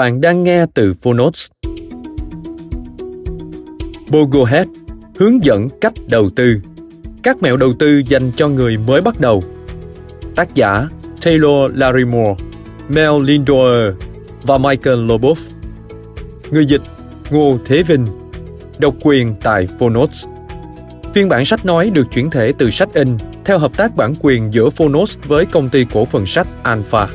Bạn đang nghe từ Phonotes. Bogohead hướng dẫn cách đầu tư. Các mẹo đầu tư dành cho người mới bắt đầu. Tác giả Taylor Larimore, Mel Lindauer và Michael Lobov. Người dịch Ngô Thế Vinh. Độc quyền tại Phonotes. Phiên bản sách nói được chuyển thể từ sách in theo hợp tác bản quyền giữa Phonos với công ty cổ phần sách Alpha.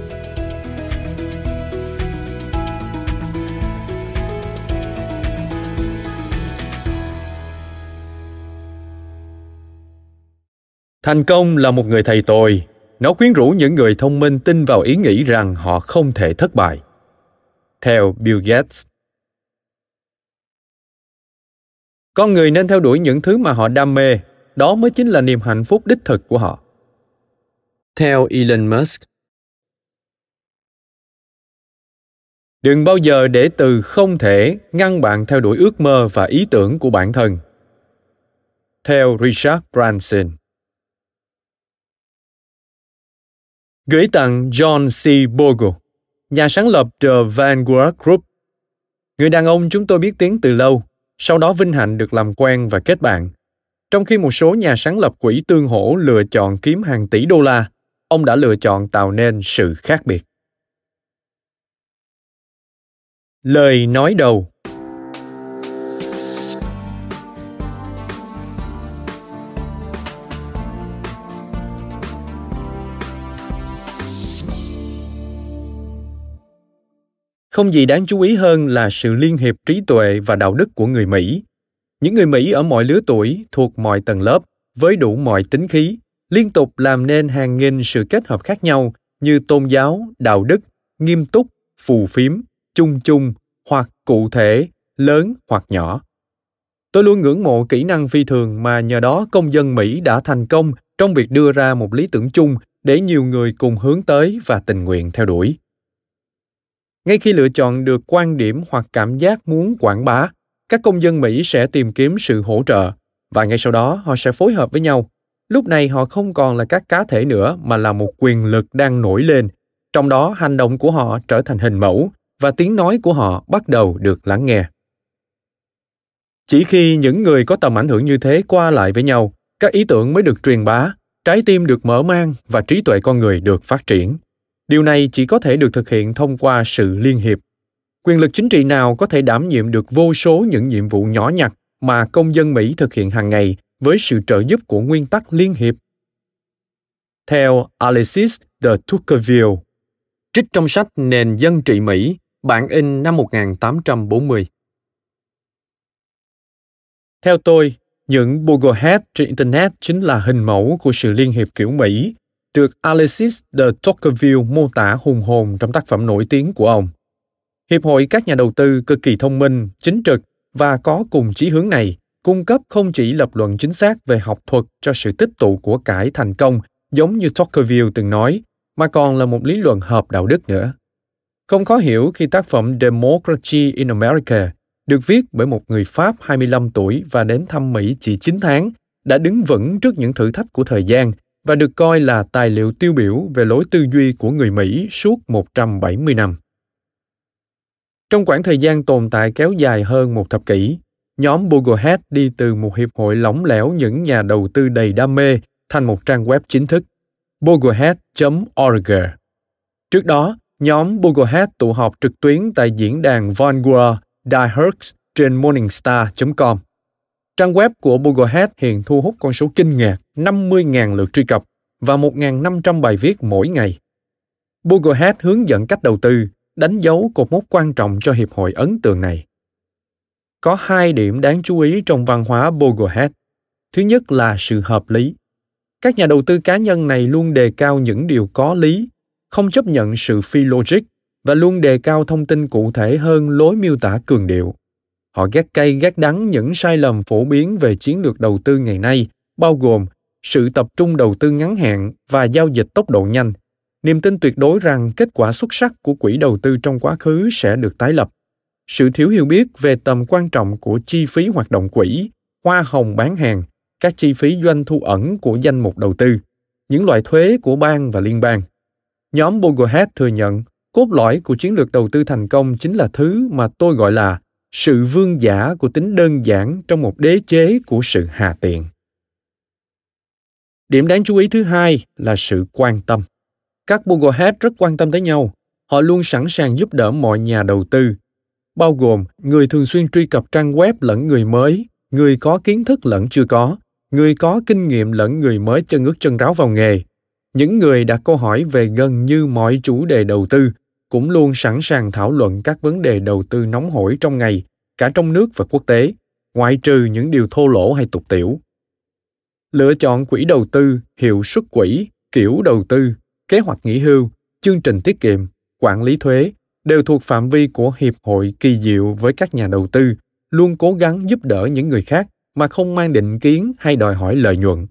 Thành công là một người thầy tồi. Nó quyến rũ những người thông minh tin vào ý nghĩ rằng họ không thể thất bại. Theo Bill Gates. Con người nên theo đuổi những thứ mà họ đam mê, đó mới chính là niềm hạnh phúc đích thực của họ. Theo Elon Musk. Đừng bao giờ để từ không thể ngăn bạn theo đuổi ước mơ và ý tưởng của bản thân. Theo Richard Branson. Gửi tặng John C. Bogle, nhà sáng lập The Vanguard Group. Người đàn ông chúng tôi biết tiếng từ lâu, sau đó vinh hạnh được làm quen và kết bạn. Trong khi một số nhà sáng lập quỹ tương hỗ lựa chọn kiếm hàng tỷ đô la, ông đã lựa chọn tạo nên sự khác biệt. Lời nói đầu Không gì đáng chú ý hơn là sự liên hiệp trí tuệ và đạo đức của người Mỹ. Những người Mỹ ở mọi lứa tuổi, thuộc mọi tầng lớp, với đủ mọi tính khí, liên tục làm nên hàng nghìn sự kết hợp khác nhau như tôn giáo, đạo đức, nghiêm túc, phù phiếm, chung chung hoặc cụ thể, lớn hoặc nhỏ. Tôi luôn ngưỡng mộ kỹ năng phi thường mà nhờ đó công dân Mỹ đã thành công trong việc đưa ra một lý tưởng chung để nhiều người cùng hướng tới và tình nguyện theo đuổi ngay khi lựa chọn được quan điểm hoặc cảm giác muốn quảng bá, các công dân mỹ sẽ tìm kiếm sự hỗ trợ, và ngay sau đó, họ sẽ phối hợp với nhau. Lúc này, họ không còn là các cá thể nữa, mà là một quyền lực đang nổi lên. Trong đó, hành động của họ trở thành hình mẫu, và tiếng nói của họ bắt đầu được lắng nghe. Chỉ khi những người có tầm ảnh hưởng như thế qua lại với nhau, các ý tưởng mới được truyền bá, trái tim được mở mang và trí tuệ con người được phát triển điều này chỉ có thể được thực hiện thông qua sự liên hiệp quyền lực chính trị nào có thể đảm nhiệm được vô số những nhiệm vụ nhỏ nhặt mà công dân mỹ thực hiện hàng ngày với sự trợ giúp của nguyên tắc liên hiệp theo Alexis de Tocqueville, trích trong sách Nền dân trị Mỹ, bản in năm 1840. Theo tôi, những Bogohead trên Internet chính là hình mẫu của sự liên hiệp kiểu Mỹ được Alexis de Tocqueville mô tả hùng hồn trong tác phẩm nổi tiếng của ông. Hiệp hội các nhà đầu tư cực kỳ thông minh, chính trực và có cùng chí hướng này, cung cấp không chỉ lập luận chính xác về học thuật cho sự tích tụ của cải thành công giống như Tocqueville từng nói, mà còn là một lý luận hợp đạo đức nữa. Không khó hiểu khi tác phẩm Democracy in America được viết bởi một người Pháp 25 tuổi và đến thăm Mỹ chỉ 9 tháng, đã đứng vững trước những thử thách của thời gian và được coi là tài liệu tiêu biểu về lối tư duy của người Mỹ suốt 170 năm. Trong khoảng thời gian tồn tại kéo dài hơn một thập kỷ, nhóm Boglehead đi từ một hiệp hội lỏng lẻo những nhà đầu tư đầy đam mê thành một trang web chính thức bogohead.org. Trước đó, nhóm Bogohead tụ họp trực tuyến tại diễn đàn Vanguard Diehertz trên morningstar.com. Trang web của Bogohead hiện thu hút con số kinh ngạc 50.000 lượt truy cập và 1.500 bài viết mỗi ngày. Bogohead hướng dẫn cách đầu tư, đánh dấu cột mốc quan trọng cho hiệp hội ấn tượng này. Có hai điểm đáng chú ý trong văn hóa Bogohead. Thứ nhất là sự hợp lý. Các nhà đầu tư cá nhân này luôn đề cao những điều có lý, không chấp nhận sự phi logic và luôn đề cao thông tin cụ thể hơn lối miêu tả cường điệu. Họ ghét cay ghét đắng những sai lầm phổ biến về chiến lược đầu tư ngày nay, bao gồm sự tập trung đầu tư ngắn hạn và giao dịch tốc độ nhanh, niềm tin tuyệt đối rằng kết quả xuất sắc của quỹ đầu tư trong quá khứ sẽ được tái lập, sự thiếu hiểu biết về tầm quan trọng của chi phí hoạt động quỹ, hoa hồng bán hàng, các chi phí doanh thu ẩn của danh mục đầu tư, những loại thuế của bang và liên bang. Nhóm Bogohead thừa nhận cốt lõi của chiến lược đầu tư thành công chính là thứ mà tôi gọi là sự vương giả của tính đơn giản trong một đế chế của sự hà tiện. Điểm đáng chú ý thứ hai là sự quan tâm. Các Bogohead rất quan tâm tới nhau. Họ luôn sẵn sàng giúp đỡ mọi nhà đầu tư, bao gồm người thường xuyên truy cập trang web lẫn người mới, người có kiến thức lẫn chưa có, người có kinh nghiệm lẫn người mới chân ướt chân ráo vào nghề. Những người đặt câu hỏi về gần như mọi chủ đề đầu tư cũng luôn sẵn sàng thảo luận các vấn đề đầu tư nóng hổi trong ngày, cả trong nước và quốc tế, ngoại trừ những điều thô lỗ hay tục tiểu. Lựa chọn quỹ đầu tư, hiệu suất quỹ, kiểu đầu tư, kế hoạch nghỉ hưu, chương trình tiết kiệm, quản lý thuế đều thuộc phạm vi của hiệp hội kỳ diệu với các nhà đầu tư luôn cố gắng giúp đỡ những người khác mà không mang định kiến hay đòi hỏi lợi nhuận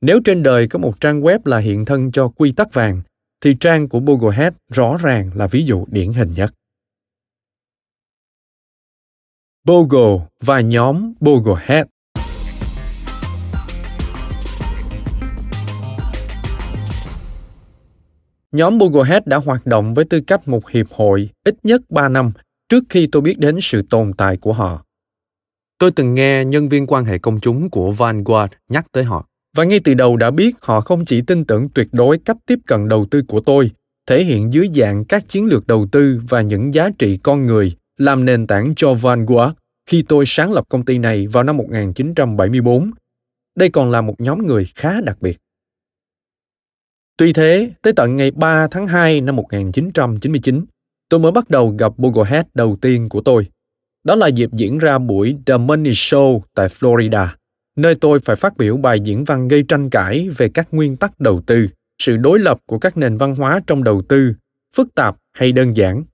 nếu trên đời có một trang web là hiện thân cho quy tắc vàng thì trang của Bogohead rõ ràng là ví dụ điển hình nhất. Bogo và nhóm Bogohead Nhóm Bogohead đã hoạt động với tư cách một hiệp hội ít nhất 3 năm trước khi tôi biết đến sự tồn tại của họ. Tôi từng nghe nhân viên quan hệ công chúng của Vanguard nhắc tới họ và ngay từ đầu đã biết họ không chỉ tin tưởng tuyệt đối cách tiếp cận đầu tư của tôi, thể hiện dưới dạng các chiến lược đầu tư và những giá trị con người làm nền tảng cho Vanguard khi tôi sáng lập công ty này vào năm 1974. Đây còn là một nhóm người khá đặc biệt. Tuy thế, tới tận ngày 3 tháng 2 năm 1999, tôi mới bắt đầu gặp Bogohead đầu tiên của tôi. Đó là dịp diễn ra buổi The Money Show tại Florida nơi tôi phải phát biểu bài diễn văn gây tranh cãi về các nguyên tắc đầu tư, sự đối lập của các nền văn hóa trong đầu tư, phức tạp hay đơn giản,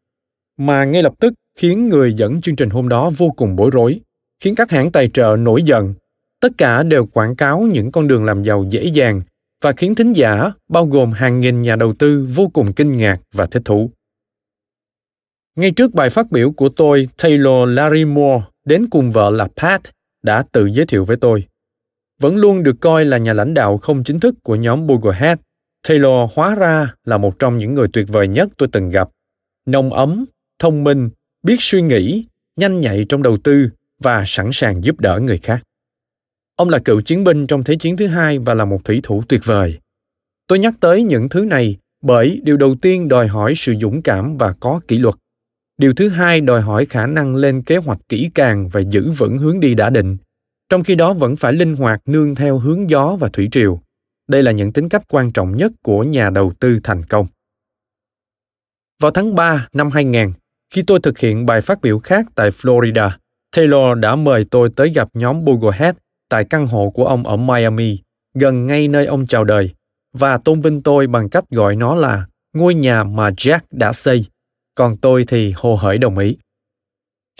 mà ngay lập tức khiến người dẫn chương trình hôm đó vô cùng bối rối, khiến các hãng tài trợ nổi giận. Tất cả đều quảng cáo những con đường làm giàu dễ dàng và khiến thính giả, bao gồm hàng nghìn nhà đầu tư vô cùng kinh ngạc và thích thú. Ngay trước bài phát biểu của tôi, Taylor Larimore đến cùng vợ là Pat đã tự giới thiệu với tôi vẫn luôn được coi là nhà lãnh đạo không chính thức của nhóm Bugglehead, Taylor hóa ra là một trong những người tuyệt vời nhất tôi từng gặp. Nồng ấm, thông minh, biết suy nghĩ, nhanh nhạy trong đầu tư và sẵn sàng giúp đỡ người khác. Ông là cựu chiến binh trong Thế chiến thứ hai và là một thủy thủ tuyệt vời. Tôi nhắc tới những thứ này bởi điều đầu tiên đòi hỏi sự dũng cảm và có kỷ luật. Điều thứ hai đòi hỏi khả năng lên kế hoạch kỹ càng và giữ vững hướng đi đã định trong khi đó vẫn phải linh hoạt nương theo hướng gió và thủy triều. Đây là những tính cách quan trọng nhất của nhà đầu tư thành công. Vào tháng 3 năm 2000, khi tôi thực hiện bài phát biểu khác tại Florida, Taylor đã mời tôi tới gặp nhóm Bogohead tại căn hộ của ông ở Miami, gần ngay nơi ông chào đời, và tôn vinh tôi bằng cách gọi nó là ngôi nhà mà Jack đã xây, còn tôi thì hồ hởi đồng ý.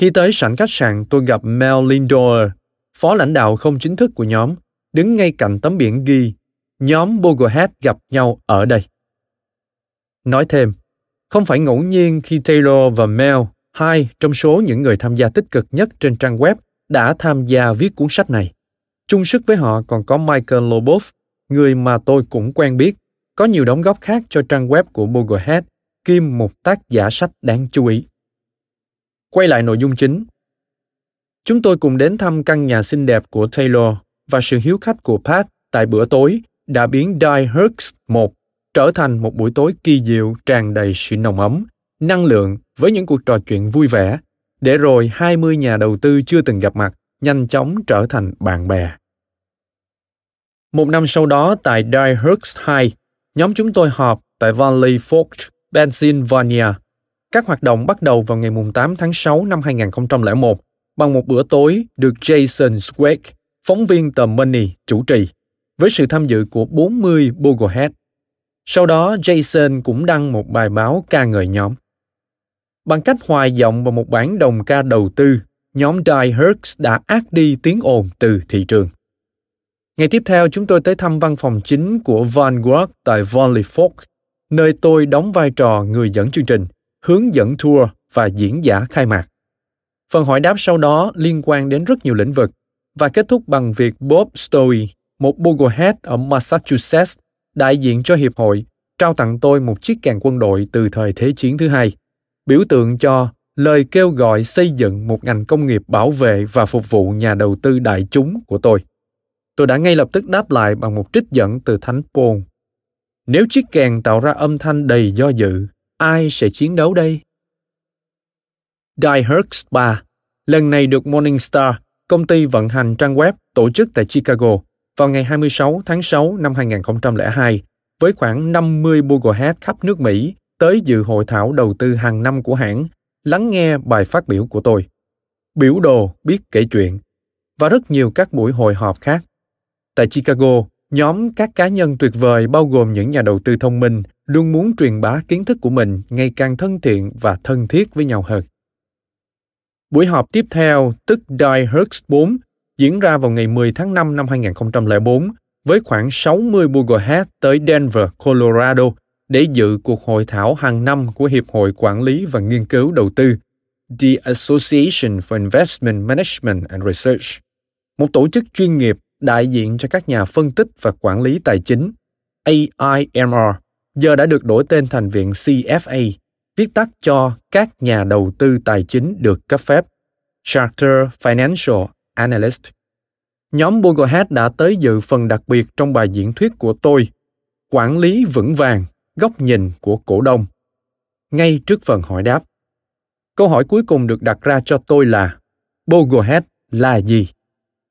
Khi tới sảnh khách sạn, tôi gặp Mel Lindor, phó lãnh đạo không chính thức của nhóm, đứng ngay cạnh tấm biển ghi nhóm Bogohead gặp nhau ở đây. Nói thêm, không phải ngẫu nhiên khi Taylor và Mel, hai trong số những người tham gia tích cực nhất trên trang web, đã tham gia viết cuốn sách này. Chung sức với họ còn có Michael Loboff, người mà tôi cũng quen biết, có nhiều đóng góp khác cho trang web của Bogohead, kim một tác giả sách đáng chú ý. Quay lại nội dung chính, Chúng tôi cùng đến thăm căn nhà xinh đẹp của Taylor và sự hiếu khách của Pat tại bữa tối đã biến Die Herx 1 trở thành một buổi tối kỳ diệu tràn đầy sự nồng ấm, năng lượng với những cuộc trò chuyện vui vẻ, để rồi 20 nhà đầu tư chưa từng gặp mặt nhanh chóng trở thành bạn bè. Một năm sau đó tại Die Herx 2, nhóm chúng tôi họp tại Valley Forge, Pennsylvania. Các hoạt động bắt đầu vào ngày 8 tháng 6 năm 2001 bằng một bữa tối được Jason Swake, phóng viên tờ Money, chủ trì, với sự tham dự của 40 Boglehead. Sau đó, Jason cũng đăng một bài báo ca ngợi nhóm. Bằng cách hòa giọng vào một bản đồng ca đầu tư, nhóm Die Hertz đã át đi tiếng ồn từ thị trường. Ngày tiếp theo, chúng tôi tới thăm văn phòng chính của Vanguard tại Valley Forge, nơi tôi đóng vai trò người dẫn chương trình, hướng dẫn tour và diễn giả khai mạc. Phần hỏi đáp sau đó liên quan đến rất nhiều lĩnh vực và kết thúc bằng việc Bob Stowe, một Boglehead ở Massachusetts, đại diện cho hiệp hội, trao tặng tôi một chiếc kèn quân đội từ thời Thế chiến thứ hai, biểu tượng cho lời kêu gọi xây dựng một ngành công nghiệp bảo vệ và phục vụ nhà đầu tư đại chúng của tôi. Tôi đã ngay lập tức đáp lại bằng một trích dẫn từ Thánh Paul. Nếu chiếc kèn tạo ra âm thanh đầy do dự, ai sẽ chiến đấu đây? Die Herx 3, lần này được Morningstar, công ty vận hành trang web tổ chức tại Chicago vào ngày 26 tháng 6 năm 2002 với khoảng 50 Boglehead khắp nước Mỹ tới dự hội thảo đầu tư hàng năm của hãng, lắng nghe bài phát biểu của tôi. Biểu đồ biết kể chuyện và rất nhiều các buổi hội họp khác. Tại Chicago, nhóm các cá nhân tuyệt vời bao gồm những nhà đầu tư thông minh luôn muốn truyền bá kiến thức của mình ngày càng thân thiện và thân thiết với nhau hơn. Buổi họp tiếp theo, tức Die Hertz 4, diễn ra vào ngày 10 tháng 5 năm 2004 với khoảng 60 Buglehead tới Denver, Colorado để dự cuộc hội thảo hàng năm của Hiệp hội Quản lý và Nghiên cứu Đầu tư The Association for Investment Management and Research, một tổ chức chuyên nghiệp đại diện cho các nhà phân tích và quản lý tài chính, AIMR, giờ đã được đổi tên thành viện CFA, viết tắt cho các nhà đầu tư tài chính được cấp phép, Charter Financial Analyst. Nhóm Boglehead đã tới dự phần đặc biệt trong bài diễn thuyết của tôi, Quản lý vững vàng, góc nhìn của cổ đông. Ngay trước phần hỏi đáp. Câu hỏi cuối cùng được đặt ra cho tôi là Boglehead là gì?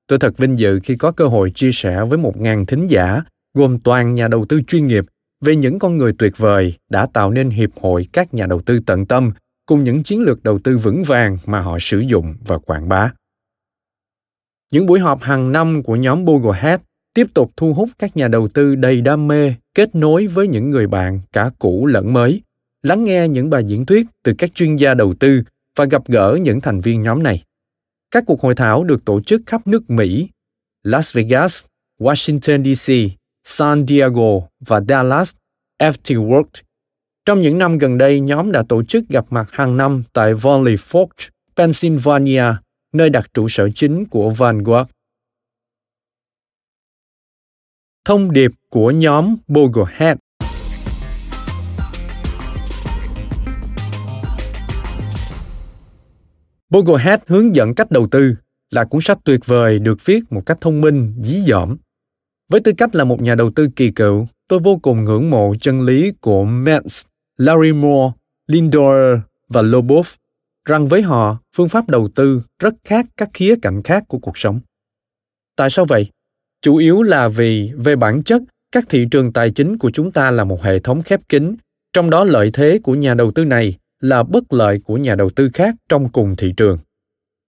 Tôi thật vinh dự khi có cơ hội chia sẻ với một ngàn thính giả, gồm toàn nhà đầu tư chuyên nghiệp, về những con người tuyệt vời đã tạo nên hiệp hội các nhà đầu tư tận tâm cùng những chiến lược đầu tư vững vàng mà họ sử dụng và quảng bá. Những buổi họp hàng năm của nhóm Boglehead tiếp tục thu hút các nhà đầu tư đầy đam mê kết nối với những người bạn cả cũ lẫn mới, lắng nghe những bài diễn thuyết từ các chuyên gia đầu tư và gặp gỡ những thành viên nhóm này. Các cuộc hội thảo được tổ chức khắp nước Mỹ, Las Vegas, Washington DC, San Diego và Dallas, FT World. Trong những năm gần đây, nhóm đã tổ chức gặp mặt hàng năm tại Valley Forge, Pennsylvania, nơi đặt trụ sở chính của Vanguard. Thông điệp của nhóm Boglehead Boglehead hướng dẫn cách đầu tư là cuốn sách tuyệt vời được viết một cách thông minh, dí dỏm. Với tư cách là một nhà đầu tư kỳ cựu, tôi vô cùng ngưỡng mộ chân lý của Metz, Larry Moore, Lindor và Lobov rằng với họ, phương pháp đầu tư rất khác các khía cạnh khác của cuộc sống. Tại sao vậy? Chủ yếu là vì về bản chất, các thị trường tài chính của chúng ta là một hệ thống khép kín, trong đó lợi thế của nhà đầu tư này là bất lợi của nhà đầu tư khác trong cùng thị trường.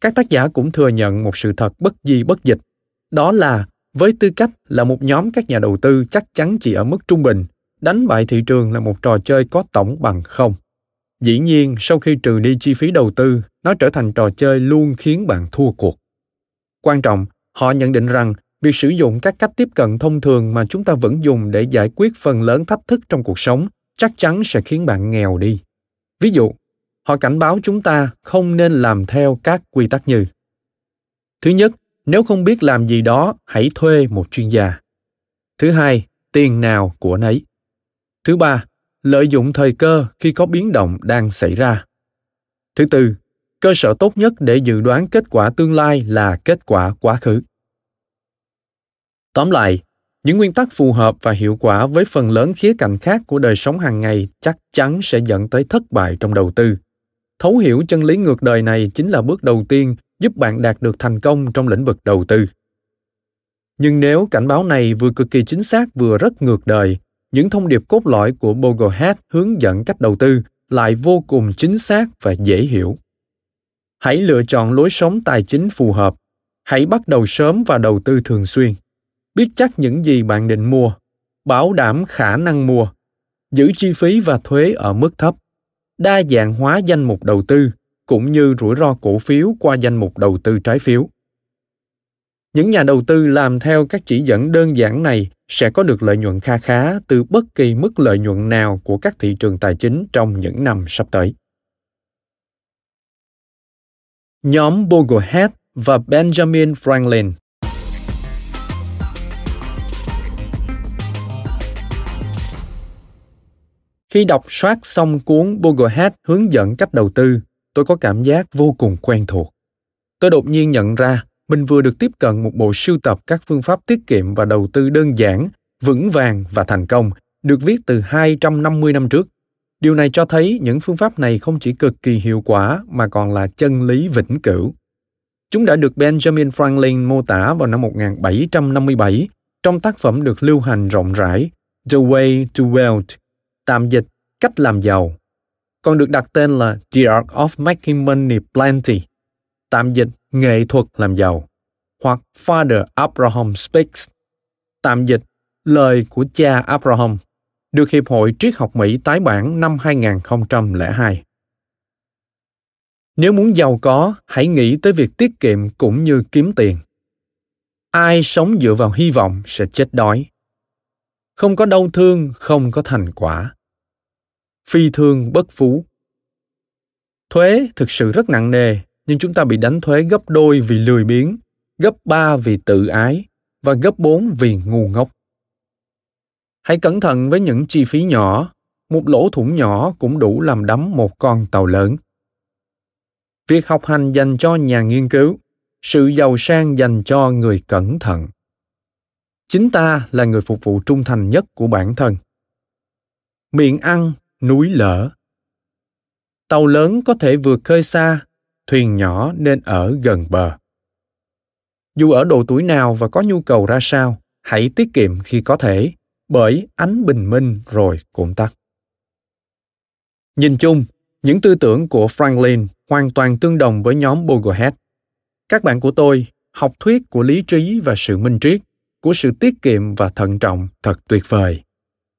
Các tác giả cũng thừa nhận một sự thật bất di bất dịch, đó là với tư cách là một nhóm các nhà đầu tư chắc chắn chỉ ở mức trung bình, đánh bại thị trường là một trò chơi có tổng bằng không. Dĩ nhiên, sau khi trừ đi chi phí đầu tư, nó trở thành trò chơi luôn khiến bạn thua cuộc. Quan trọng, họ nhận định rằng việc sử dụng các cách tiếp cận thông thường mà chúng ta vẫn dùng để giải quyết phần lớn thách thức trong cuộc sống chắc chắn sẽ khiến bạn nghèo đi. Ví dụ, họ cảnh báo chúng ta không nên làm theo các quy tắc như Thứ nhất, nếu không biết làm gì đó, hãy thuê một chuyên gia. Thứ hai, tiền nào của nấy. Thứ ba, lợi dụng thời cơ khi có biến động đang xảy ra. Thứ tư, cơ sở tốt nhất để dự đoán kết quả tương lai là kết quả quá khứ. Tóm lại, những nguyên tắc phù hợp và hiệu quả với phần lớn khía cạnh khác của đời sống hàng ngày chắc chắn sẽ dẫn tới thất bại trong đầu tư thấu hiểu chân lý ngược đời này chính là bước đầu tiên giúp bạn đạt được thành công trong lĩnh vực đầu tư nhưng nếu cảnh báo này vừa cực kỳ chính xác vừa rất ngược đời những thông điệp cốt lõi của Boglehead hướng dẫn cách đầu tư lại vô cùng chính xác và dễ hiểu. Hãy lựa chọn lối sống tài chính phù hợp. Hãy bắt đầu sớm và đầu tư thường xuyên. Biết chắc những gì bạn định mua, bảo đảm khả năng mua, giữ chi phí và thuế ở mức thấp, đa dạng hóa danh mục đầu tư cũng như rủi ro cổ phiếu qua danh mục đầu tư trái phiếu. Những nhà đầu tư làm theo các chỉ dẫn đơn giản này sẽ có được lợi nhuận kha khá từ bất kỳ mức lợi nhuận nào của các thị trường tài chính trong những năm sắp tới. Nhóm Boglehead và Benjamin Franklin Khi đọc soát xong cuốn Boglehead hướng dẫn cách đầu tư, tôi có cảm giác vô cùng quen thuộc. Tôi đột nhiên nhận ra mình vừa được tiếp cận một bộ sưu tập các phương pháp tiết kiệm và đầu tư đơn giản, vững vàng và thành công, được viết từ 250 năm trước. Điều này cho thấy những phương pháp này không chỉ cực kỳ hiệu quả mà còn là chân lý vĩnh cửu. Chúng đã được Benjamin Franklin mô tả vào năm 1757 trong tác phẩm được lưu hành rộng rãi The Way to Wealth, tạm dịch Cách làm giàu, còn được đặt tên là The Art of Making Money Plenty, tạm dịch nghệ thuật làm giàu hoặc Father Abraham Speaks, tạm dịch lời của cha Abraham, được Hiệp hội Triết học Mỹ tái bản năm 2002. Nếu muốn giàu có, hãy nghĩ tới việc tiết kiệm cũng như kiếm tiền. Ai sống dựa vào hy vọng sẽ chết đói. Không có đau thương, không có thành quả. Phi thương bất phú. Thuế thực sự rất nặng nề nhưng chúng ta bị đánh thuế gấp đôi vì lười biếng, gấp ba vì tự ái và gấp bốn vì ngu ngốc. Hãy cẩn thận với những chi phí nhỏ, một lỗ thủng nhỏ cũng đủ làm đắm một con tàu lớn. Việc học hành dành cho nhà nghiên cứu, sự giàu sang dành cho người cẩn thận. Chính ta là người phục vụ trung thành nhất của bản thân. Miệng ăn, núi lở. Tàu lớn có thể vượt khơi xa, thuyền nhỏ nên ở gần bờ. Dù ở độ tuổi nào và có nhu cầu ra sao, hãy tiết kiệm khi có thể, bởi ánh bình minh rồi cũng tắt. Nhìn chung, những tư tưởng của Franklin hoàn toàn tương đồng với nhóm Boglehead. Các bạn của tôi, học thuyết của lý trí và sự minh triết, của sự tiết kiệm và thận trọng thật tuyệt vời.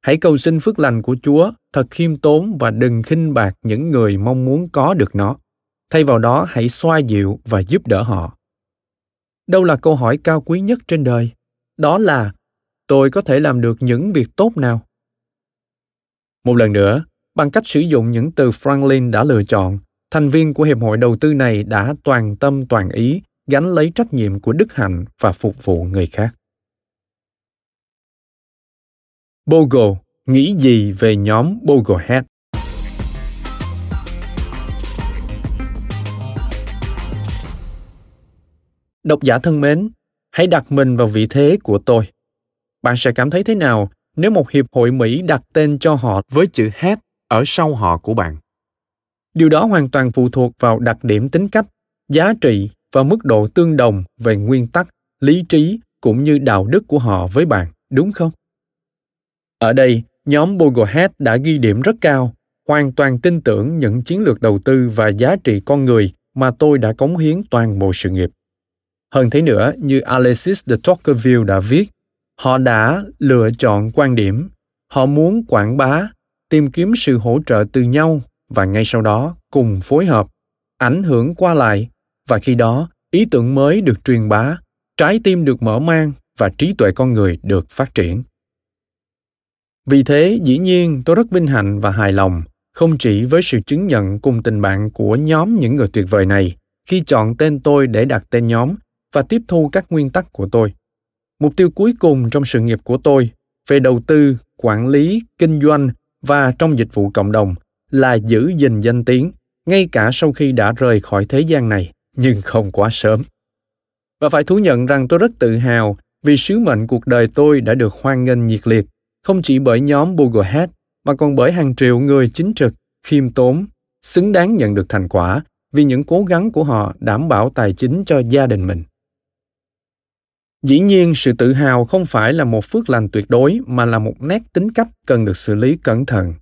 Hãy cầu xin phước lành của Chúa, thật khiêm tốn và đừng khinh bạc những người mong muốn có được nó. Thay vào đó, hãy xoa dịu và giúp đỡ họ. Đâu là câu hỏi cao quý nhất trên đời? Đó là, tôi có thể làm được những việc tốt nào? Một lần nữa, bằng cách sử dụng những từ franklin đã lựa chọn, thành viên của hiệp hội đầu tư này đã toàn tâm toàn ý gánh lấy trách nhiệm của đức hạnh và phục vụ người khác bogle nghĩ gì về nhóm boglehead Độc giả thân mến, hãy đặt mình vào vị thế của tôi. Bạn sẽ cảm thấy thế nào nếu một hiệp hội Mỹ đặt tên cho họ với chữ H ở sau họ của bạn? Điều đó hoàn toàn phụ thuộc vào đặc điểm tính cách, giá trị và mức độ tương đồng về nguyên tắc, lý trí cũng như đạo đức của họ với bạn, đúng không? Ở đây, nhóm Boglehead đã ghi điểm rất cao, hoàn toàn tin tưởng những chiến lược đầu tư và giá trị con người mà tôi đã cống hiến toàn bộ sự nghiệp. Hơn thế nữa, như Alexis de Tocqueville đã viết, họ đã lựa chọn quan điểm, họ muốn quảng bá, tìm kiếm sự hỗ trợ từ nhau và ngay sau đó cùng phối hợp, ảnh hưởng qua lại và khi đó ý tưởng mới được truyền bá, trái tim được mở mang và trí tuệ con người được phát triển. Vì thế, dĩ nhiên tôi rất vinh hạnh và hài lòng không chỉ với sự chứng nhận cùng tình bạn của nhóm những người tuyệt vời này khi chọn tên tôi để đặt tên nhóm và tiếp thu các nguyên tắc của tôi. Mục tiêu cuối cùng trong sự nghiệp của tôi về đầu tư quản lý kinh doanh và trong dịch vụ cộng đồng là giữ gìn danh tiếng ngay cả sau khi đã rời khỏi thế gian này nhưng không quá sớm. Và phải thú nhận rằng tôi rất tự hào vì sứ mệnh cuộc đời tôi đã được hoan nghênh nhiệt liệt, không chỉ bởi nhóm Boogerhead mà còn bởi hàng triệu người chính trực, khiêm tốn, xứng đáng nhận được thành quả vì những cố gắng của họ đảm bảo tài chính cho gia đình mình. Dĩ nhiên, sự tự hào không phải là một phước lành tuyệt đối mà là một nét tính cách cần được xử lý cẩn thận.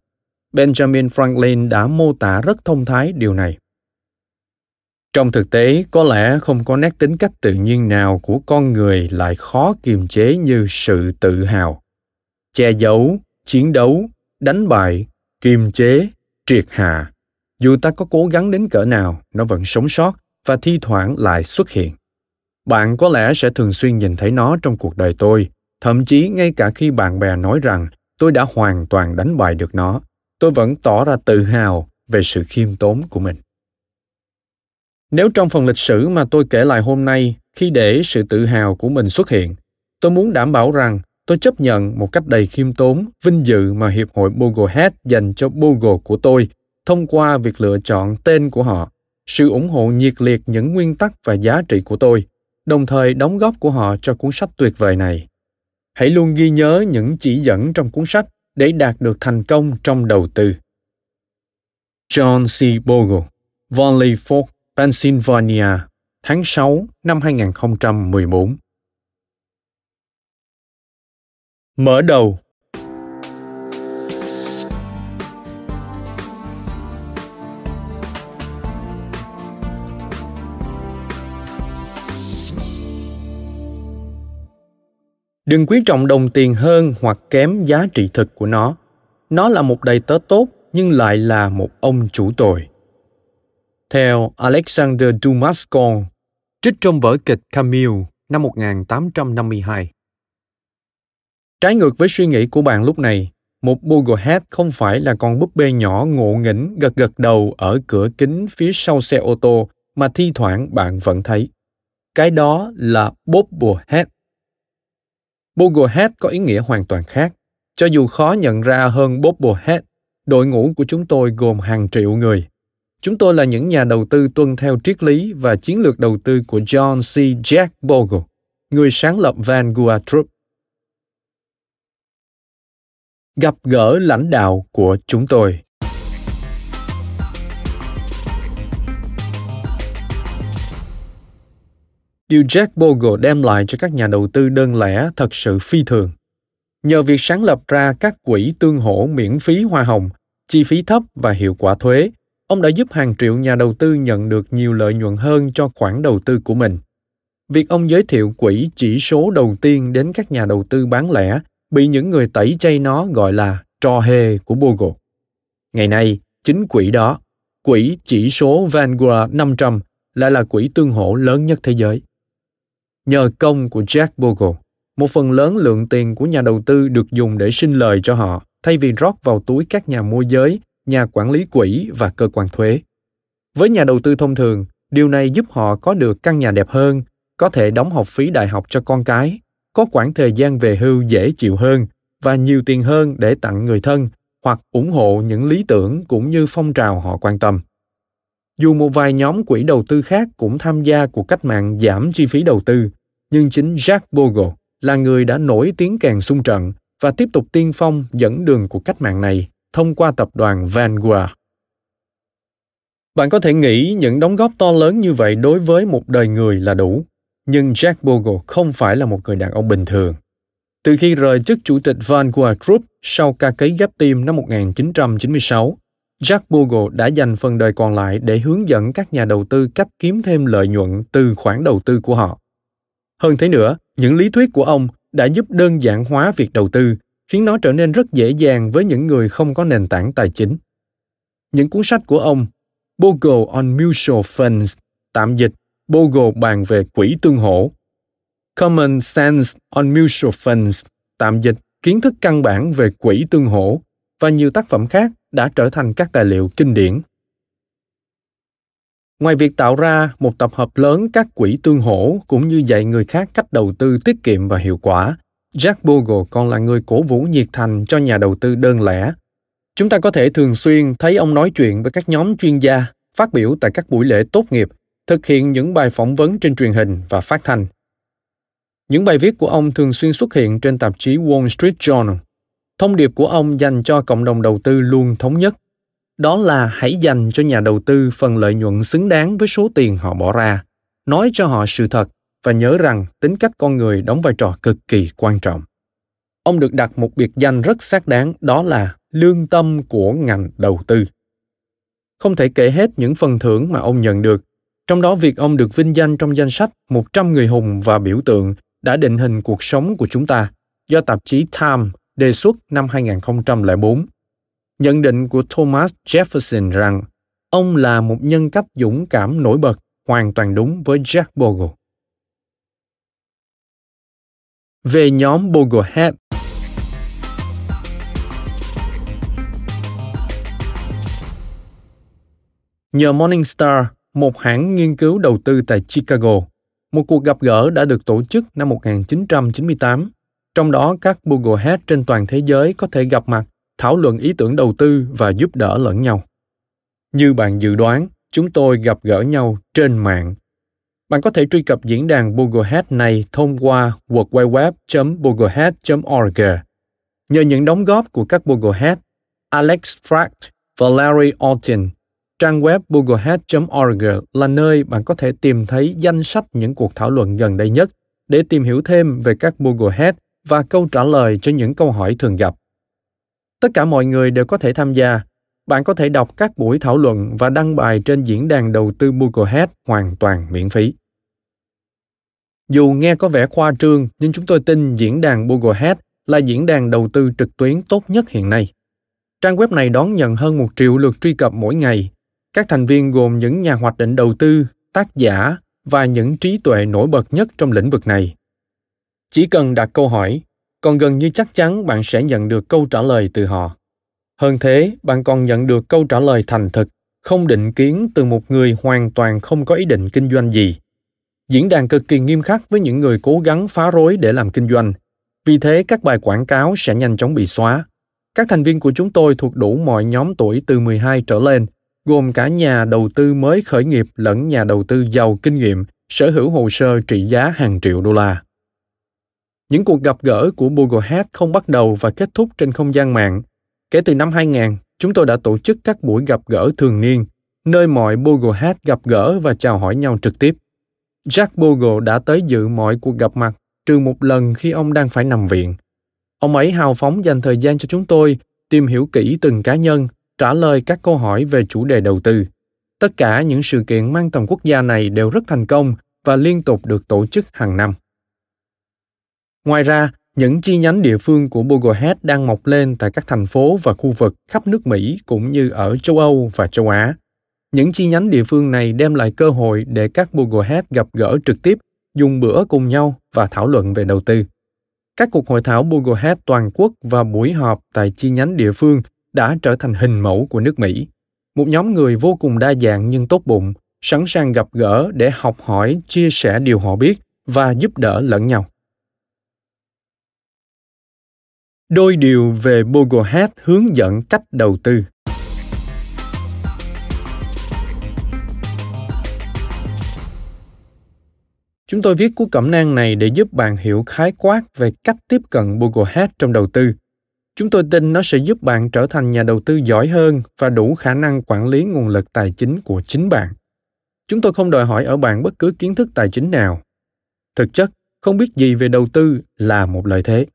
Benjamin Franklin đã mô tả rất thông thái điều này. Trong thực tế, có lẽ không có nét tính cách tự nhiên nào của con người lại khó kiềm chế như sự tự hào. Che giấu, chiến đấu, đánh bại, kiềm chế, triệt hạ. Dù ta có cố gắng đến cỡ nào, nó vẫn sống sót và thi thoảng lại xuất hiện. Bạn có lẽ sẽ thường xuyên nhìn thấy nó trong cuộc đời tôi, thậm chí ngay cả khi bạn bè nói rằng tôi đã hoàn toàn đánh bại được nó, tôi vẫn tỏ ra tự hào về sự khiêm tốn của mình. Nếu trong phần lịch sử mà tôi kể lại hôm nay, khi để sự tự hào của mình xuất hiện, tôi muốn đảm bảo rằng tôi chấp nhận một cách đầy khiêm tốn vinh dự mà Hiệp hội Boglehead dành cho Bogle của tôi thông qua việc lựa chọn tên của họ, sự ủng hộ nhiệt liệt những nguyên tắc và giá trị của tôi, đồng thời đóng góp của họ cho cuốn sách tuyệt vời này. Hãy luôn ghi nhớ những chỉ dẫn trong cuốn sách để đạt được thành công trong đầu tư. John C. Bogle, Valley Fork, Pennsylvania, tháng 6 năm 2014. Mở đầu. Đừng quý trọng đồng tiền hơn hoặc kém giá trị thực của nó. Nó là một đầy tớ tốt nhưng lại là một ông chủ tồi. Theo Alexander Dumas Con, trích trong vở kịch Camille năm 1852. Trái ngược với suy nghĩ của bạn lúc này, một Boglehead không phải là con búp bê nhỏ ngộ nghĩnh gật gật đầu ở cửa kính phía sau xe ô tô mà thi thoảng bạn vẫn thấy. Cái đó là Bobblehead. Boglehead có ý nghĩa hoàn toàn khác. Cho dù khó nhận ra hơn Bobblehead, đội ngũ của chúng tôi gồm hàng triệu người. Chúng tôi là những nhà đầu tư tuân theo triết lý và chiến lược đầu tư của John C. Jack Bogle, người sáng lập Vanguard Group. Gặp gỡ lãnh đạo của chúng tôi Điều Jack Bogle đem lại cho các nhà đầu tư đơn lẻ thật sự phi thường. Nhờ việc sáng lập ra các quỹ tương hỗ miễn phí hoa hồng, chi phí thấp và hiệu quả thuế, ông đã giúp hàng triệu nhà đầu tư nhận được nhiều lợi nhuận hơn cho khoản đầu tư của mình. Việc ông giới thiệu quỹ chỉ số đầu tiên đến các nhà đầu tư bán lẻ bị những người tẩy chay nó gọi là trò hề của Bogle. Ngày nay, chính quỹ đó, quỹ chỉ số Vanguard 500 lại là quỹ tương hỗ lớn nhất thế giới. Nhờ công của Jack Bogle, một phần lớn lượng tiền của nhà đầu tư được dùng để sinh lời cho họ thay vì rót vào túi các nhà môi giới nhà quản lý quỹ và cơ quan thuế. Với nhà đầu tư thông thường, điều này giúp họ có được căn nhà đẹp hơn, có thể đóng học phí đại học cho con cái, có khoảng thời gian về hưu dễ chịu hơn và nhiều tiền hơn để tặng người thân hoặc ủng hộ những lý tưởng cũng như phong trào họ quan tâm. Dù một vài nhóm quỹ đầu tư khác cũng tham gia cuộc cách mạng giảm chi phí đầu tư, nhưng chính Jack Bogle là người đã nổi tiếng càng xung trận và tiếp tục tiên phong dẫn đường của cách mạng này thông qua tập đoàn Vanguard. Bạn có thể nghĩ những đóng góp to lớn như vậy đối với một đời người là đủ, nhưng Jack Bogle không phải là một người đàn ông bình thường. Từ khi rời chức chủ tịch Vanguard Group sau ca cấy ghép tim năm 1996, Jack Bogle đã dành phần đời còn lại để hướng dẫn các nhà đầu tư cách kiếm thêm lợi nhuận từ khoản đầu tư của họ. Hơn thế nữa, những lý thuyết của ông đã giúp đơn giản hóa việc đầu tư khiến nó trở nên rất dễ dàng với những người không có nền tảng tài chính. Những cuốn sách của ông, Bogle on Mutual Funds, tạm dịch Bogle bàn về quỹ tương hỗ, Common Sense on Mutual Funds, tạm dịch kiến thức căn bản về quỹ tương hỗ và nhiều tác phẩm khác đã trở thành các tài liệu kinh điển. Ngoài việc tạo ra một tập hợp lớn các quỹ tương hỗ cũng như dạy người khác cách đầu tư tiết kiệm và hiệu quả, Jack Bogle còn là người cổ vũ nhiệt thành cho nhà đầu tư đơn lẻ. Chúng ta có thể thường xuyên thấy ông nói chuyện với các nhóm chuyên gia, phát biểu tại các buổi lễ tốt nghiệp, thực hiện những bài phỏng vấn trên truyền hình và phát thanh. Những bài viết của ông thường xuyên xuất hiện trên tạp chí Wall Street Journal. Thông điệp của ông dành cho cộng đồng đầu tư luôn thống nhất. Đó là hãy dành cho nhà đầu tư phần lợi nhuận xứng đáng với số tiền họ bỏ ra, nói cho họ sự thật và nhớ rằng tính cách con người đóng vai trò cực kỳ quan trọng. Ông được đặt một biệt danh rất xác đáng đó là lương tâm của ngành đầu tư. Không thể kể hết những phần thưởng mà ông nhận được, trong đó việc ông được vinh danh trong danh sách 100 người hùng và biểu tượng đã định hình cuộc sống của chúng ta do tạp chí Time đề xuất năm 2004. Nhận định của Thomas Jefferson rằng ông là một nhân cách dũng cảm nổi bật hoàn toàn đúng với Jack Bogle. Về nhóm Boglehead Nhờ Morningstar, một hãng nghiên cứu đầu tư tại Chicago, một cuộc gặp gỡ đã được tổ chức năm 1998, trong đó các Boglehead trên toàn thế giới có thể gặp mặt, thảo luận ý tưởng đầu tư và giúp đỡ lẫn nhau. Như bạn dự đoán, chúng tôi gặp gỡ nhau trên mạng. Bạn có thể truy cập diễn đàn Boglehead này thông qua worldwideweb.boglehead.org. Nhờ những đóng góp của các Boglehead, Alex Fract và Larry Orton. Trang web boglehead.org là nơi bạn có thể tìm thấy danh sách những cuộc thảo luận gần đây nhất để tìm hiểu thêm về các Boglehead và câu trả lời cho những câu hỏi thường gặp. Tất cả mọi người đều có thể tham gia. Bạn có thể đọc các buổi thảo luận và đăng bài trên diễn đàn đầu tư Boglehead hoàn toàn miễn phí. Dù nghe có vẻ khoa trương, nhưng chúng tôi tin diễn đàn Boglehead là diễn đàn đầu tư trực tuyến tốt nhất hiện nay. Trang web này đón nhận hơn một triệu lượt truy cập mỗi ngày các thành viên gồm những nhà hoạch định đầu tư, tác giả và những trí tuệ nổi bật nhất trong lĩnh vực này. Chỉ cần đặt câu hỏi, còn gần như chắc chắn bạn sẽ nhận được câu trả lời từ họ. Hơn thế, bạn còn nhận được câu trả lời thành thực, không định kiến từ một người hoàn toàn không có ý định kinh doanh gì. Diễn đàn cực kỳ nghiêm khắc với những người cố gắng phá rối để làm kinh doanh. Vì thế, các bài quảng cáo sẽ nhanh chóng bị xóa. Các thành viên của chúng tôi thuộc đủ mọi nhóm tuổi từ 12 trở lên gồm cả nhà đầu tư mới khởi nghiệp lẫn nhà đầu tư giàu kinh nghiệm, sở hữu hồ sơ trị giá hàng triệu đô la. Những cuộc gặp gỡ của Boglehead không bắt đầu và kết thúc trên không gian mạng. Kể từ năm 2000, chúng tôi đã tổ chức các buổi gặp gỡ thường niên, nơi mọi Boglehead gặp gỡ và chào hỏi nhau trực tiếp. Jack Bogle đã tới dự mọi cuộc gặp mặt, trừ một lần khi ông đang phải nằm viện. Ông ấy hào phóng dành thời gian cho chúng tôi, tìm hiểu kỹ từng cá nhân trả lời các câu hỏi về chủ đề đầu tư. Tất cả những sự kiện mang tầm quốc gia này đều rất thành công và liên tục được tổ chức hàng năm. Ngoài ra, những chi nhánh địa phương của Boglehead đang mọc lên tại các thành phố và khu vực khắp nước Mỹ cũng như ở châu Âu và châu Á. Những chi nhánh địa phương này đem lại cơ hội để các Boglehead gặp gỡ trực tiếp, dùng bữa cùng nhau và thảo luận về đầu tư. Các cuộc hội thảo Boglehead toàn quốc và buổi họp tại chi nhánh địa phương đã trở thành hình mẫu của nước Mỹ. Một nhóm người vô cùng đa dạng nhưng tốt bụng, sẵn sàng gặp gỡ để học hỏi, chia sẻ điều họ biết và giúp đỡ lẫn nhau. Đôi điều về Boglehead hướng dẫn cách đầu tư. Chúng tôi viết cuốn cẩm nang này để giúp bạn hiểu khái quát về cách tiếp cận Boglehead trong đầu tư Chúng tôi tin nó sẽ giúp bạn trở thành nhà đầu tư giỏi hơn và đủ khả năng quản lý nguồn lực tài chính của chính bạn. Chúng tôi không đòi hỏi ở bạn bất cứ kiến thức tài chính nào. Thực chất, không biết gì về đầu tư là một lợi thế.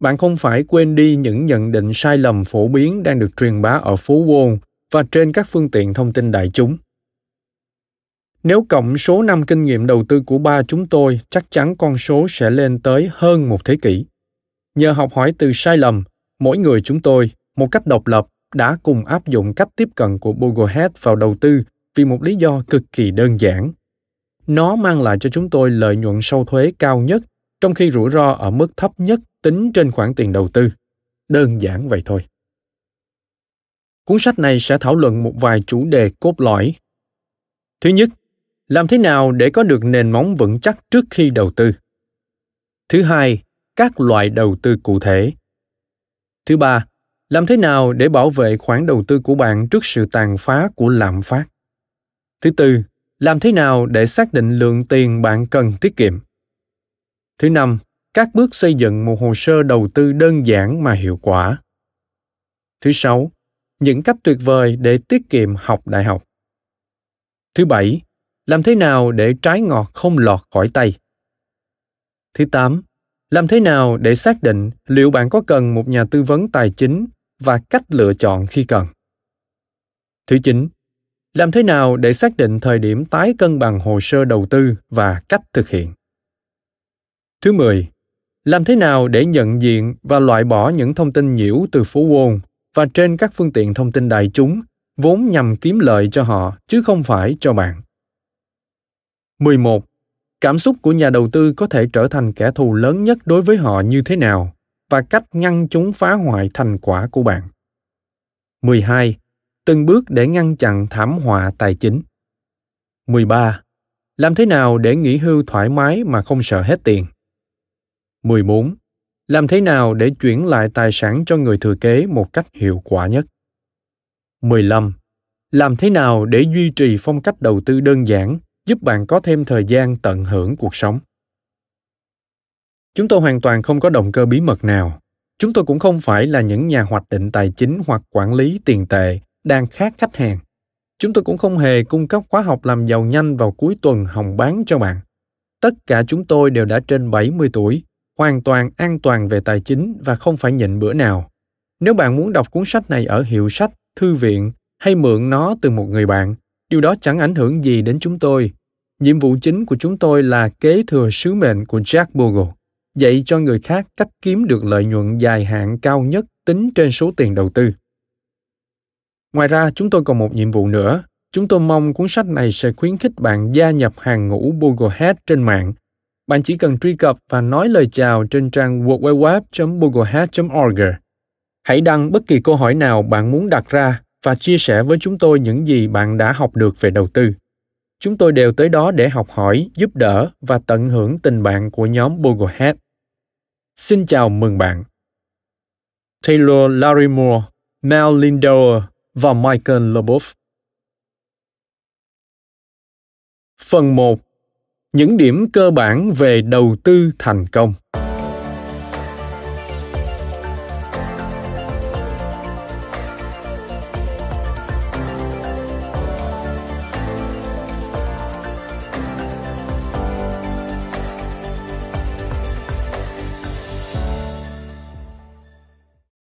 Bạn không phải quên đi những nhận định sai lầm phổ biến đang được truyền bá ở phố Wall và trên các phương tiện thông tin đại chúng. Nếu cộng số năm kinh nghiệm đầu tư của ba chúng tôi, chắc chắn con số sẽ lên tới hơn một thế kỷ. Nhờ học hỏi từ sai lầm, mỗi người chúng tôi một cách độc lập đã cùng áp dụng cách tiếp cận của Boglehead vào đầu tư vì một lý do cực kỳ đơn giản. Nó mang lại cho chúng tôi lợi nhuận sau thuế cao nhất, trong khi rủi ro ở mức thấp nhất tính trên khoản tiền đầu tư. Đơn giản vậy thôi. Cuốn sách này sẽ thảo luận một vài chủ đề cốt lõi. Thứ nhất, làm thế nào để có được nền móng vững chắc trước khi đầu tư? Thứ hai, các loại đầu tư cụ thể Thứ ba, làm thế nào để bảo vệ khoản đầu tư của bạn trước sự tàn phá của lạm phát? Thứ tư, làm thế nào để xác định lượng tiền bạn cần tiết kiệm? Thứ năm, các bước xây dựng một hồ sơ đầu tư đơn giản mà hiệu quả. Thứ sáu, những cách tuyệt vời để tiết kiệm học đại học. Thứ bảy, làm thế nào để trái ngọt không lọt khỏi tay. Thứ tám, làm thế nào để xác định liệu bạn có cần một nhà tư vấn tài chính và cách lựa chọn khi cần. Thứ chín, làm thế nào để xác định thời điểm tái cân bằng hồ sơ đầu tư và cách thực hiện. Thứ 10. Làm thế nào để nhận diện và loại bỏ những thông tin nhiễu từ phố Wall và trên các phương tiện thông tin đại chúng vốn nhằm kiếm lợi cho họ chứ không phải cho bạn. 11. Cảm xúc của nhà đầu tư có thể trở thành kẻ thù lớn nhất đối với họ như thế nào và cách ngăn chúng phá hoại thành quả của bạn. 12. Từng bước để ngăn chặn thảm họa tài chính. 13. Làm thế nào để nghỉ hưu thoải mái mà không sợ hết tiền? 14. Làm thế nào để chuyển lại tài sản cho người thừa kế một cách hiệu quả nhất? 15. Làm thế nào để duy trì phong cách đầu tư đơn giản giúp bạn có thêm thời gian tận hưởng cuộc sống? Chúng tôi hoàn toàn không có động cơ bí mật nào. Chúng tôi cũng không phải là những nhà hoạch định tài chính hoặc quản lý tiền tệ đang khác khách hàng. Chúng tôi cũng không hề cung cấp khóa học làm giàu nhanh vào cuối tuần hồng bán cho bạn. Tất cả chúng tôi đều đã trên 70 tuổi, hoàn toàn an toàn về tài chính và không phải nhịn bữa nào. Nếu bạn muốn đọc cuốn sách này ở hiệu sách, thư viện hay mượn nó từ một người bạn, điều đó chẳng ảnh hưởng gì đến chúng tôi. Nhiệm vụ chính của chúng tôi là kế thừa sứ mệnh của Jack Bogle, dạy cho người khác cách kiếm được lợi nhuận dài hạn cao nhất tính trên số tiền đầu tư. Ngoài ra, chúng tôi còn một nhiệm vụ nữa. Chúng tôi mong cuốn sách này sẽ khuyến khích bạn gia nhập hàng ngũ Boglehead trên mạng. Bạn chỉ cần truy cập và nói lời chào trên trang www.boglehead.org. Hãy đăng bất kỳ câu hỏi nào bạn muốn đặt ra và chia sẻ với chúng tôi những gì bạn đã học được về đầu tư. Chúng tôi đều tới đó để học hỏi, giúp đỡ và tận hưởng tình bạn của nhóm Boglehead. Xin chào mừng bạn. Taylor Larimore, Mel Lindauer và Michael Loboff. Phần 1. Những điểm cơ bản về đầu tư thành công.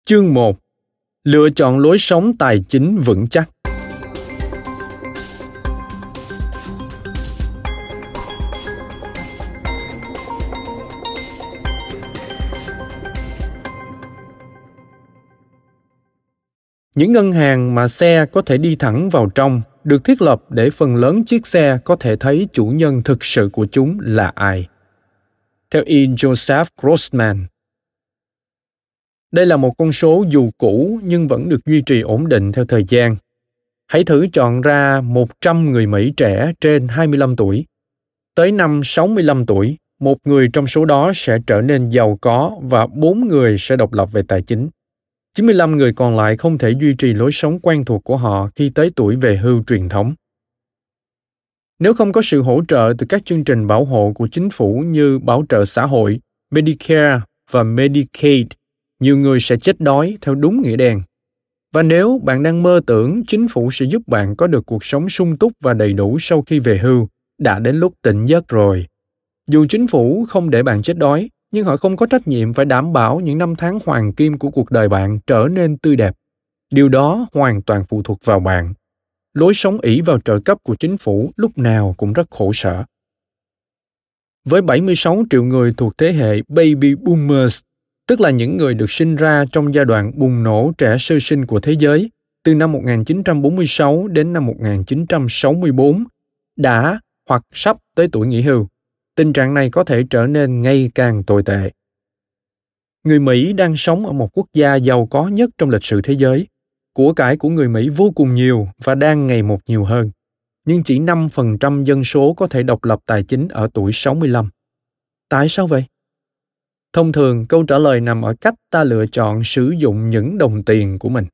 Chương 1. Lựa chọn lối sống tài chính vững chắc. Những ngân hàng mà xe có thể đi thẳng vào trong được thiết lập để phần lớn chiếc xe có thể thấy chủ nhân thực sự của chúng là ai. Theo E. Joseph Grossman, đây là một con số dù cũ nhưng vẫn được duy trì ổn định theo thời gian. Hãy thử chọn ra 100 người Mỹ trẻ trên 25 tuổi. Tới năm 65 tuổi, một người trong số đó sẽ trở nên giàu có và bốn người sẽ độc lập về tài chính. 95 người còn lại không thể duy trì lối sống quen thuộc của họ khi tới tuổi về hưu truyền thống. Nếu không có sự hỗ trợ từ các chương trình bảo hộ của chính phủ như bảo trợ xã hội, Medicare và Medicaid, nhiều người sẽ chết đói theo đúng nghĩa đen. Và nếu bạn đang mơ tưởng chính phủ sẽ giúp bạn có được cuộc sống sung túc và đầy đủ sau khi về hưu, đã đến lúc tỉnh giấc rồi. Dù chính phủ không để bạn chết đói, nhưng họ không có trách nhiệm phải đảm bảo những năm tháng hoàng kim của cuộc đời bạn trở nên tươi đẹp. Điều đó hoàn toàn phụ thuộc vào bạn. Lối sống ỷ vào trợ cấp của chính phủ lúc nào cũng rất khổ sở. Với 76 triệu người thuộc thế hệ Baby Boomers tức là những người được sinh ra trong giai đoạn bùng nổ trẻ sơ sinh của thế giới, từ năm 1946 đến năm 1964 đã hoặc sắp tới tuổi nghỉ hưu. Tình trạng này có thể trở nên ngày càng tồi tệ. Người Mỹ đang sống ở một quốc gia giàu có nhất trong lịch sử thế giới. Của cải của người Mỹ vô cùng nhiều và đang ngày một nhiều hơn. Nhưng chỉ 5% dân số có thể độc lập tài chính ở tuổi 65. Tại sao vậy? Thông thường câu trả lời nằm ở cách ta lựa chọn sử dụng những đồng tiền của mình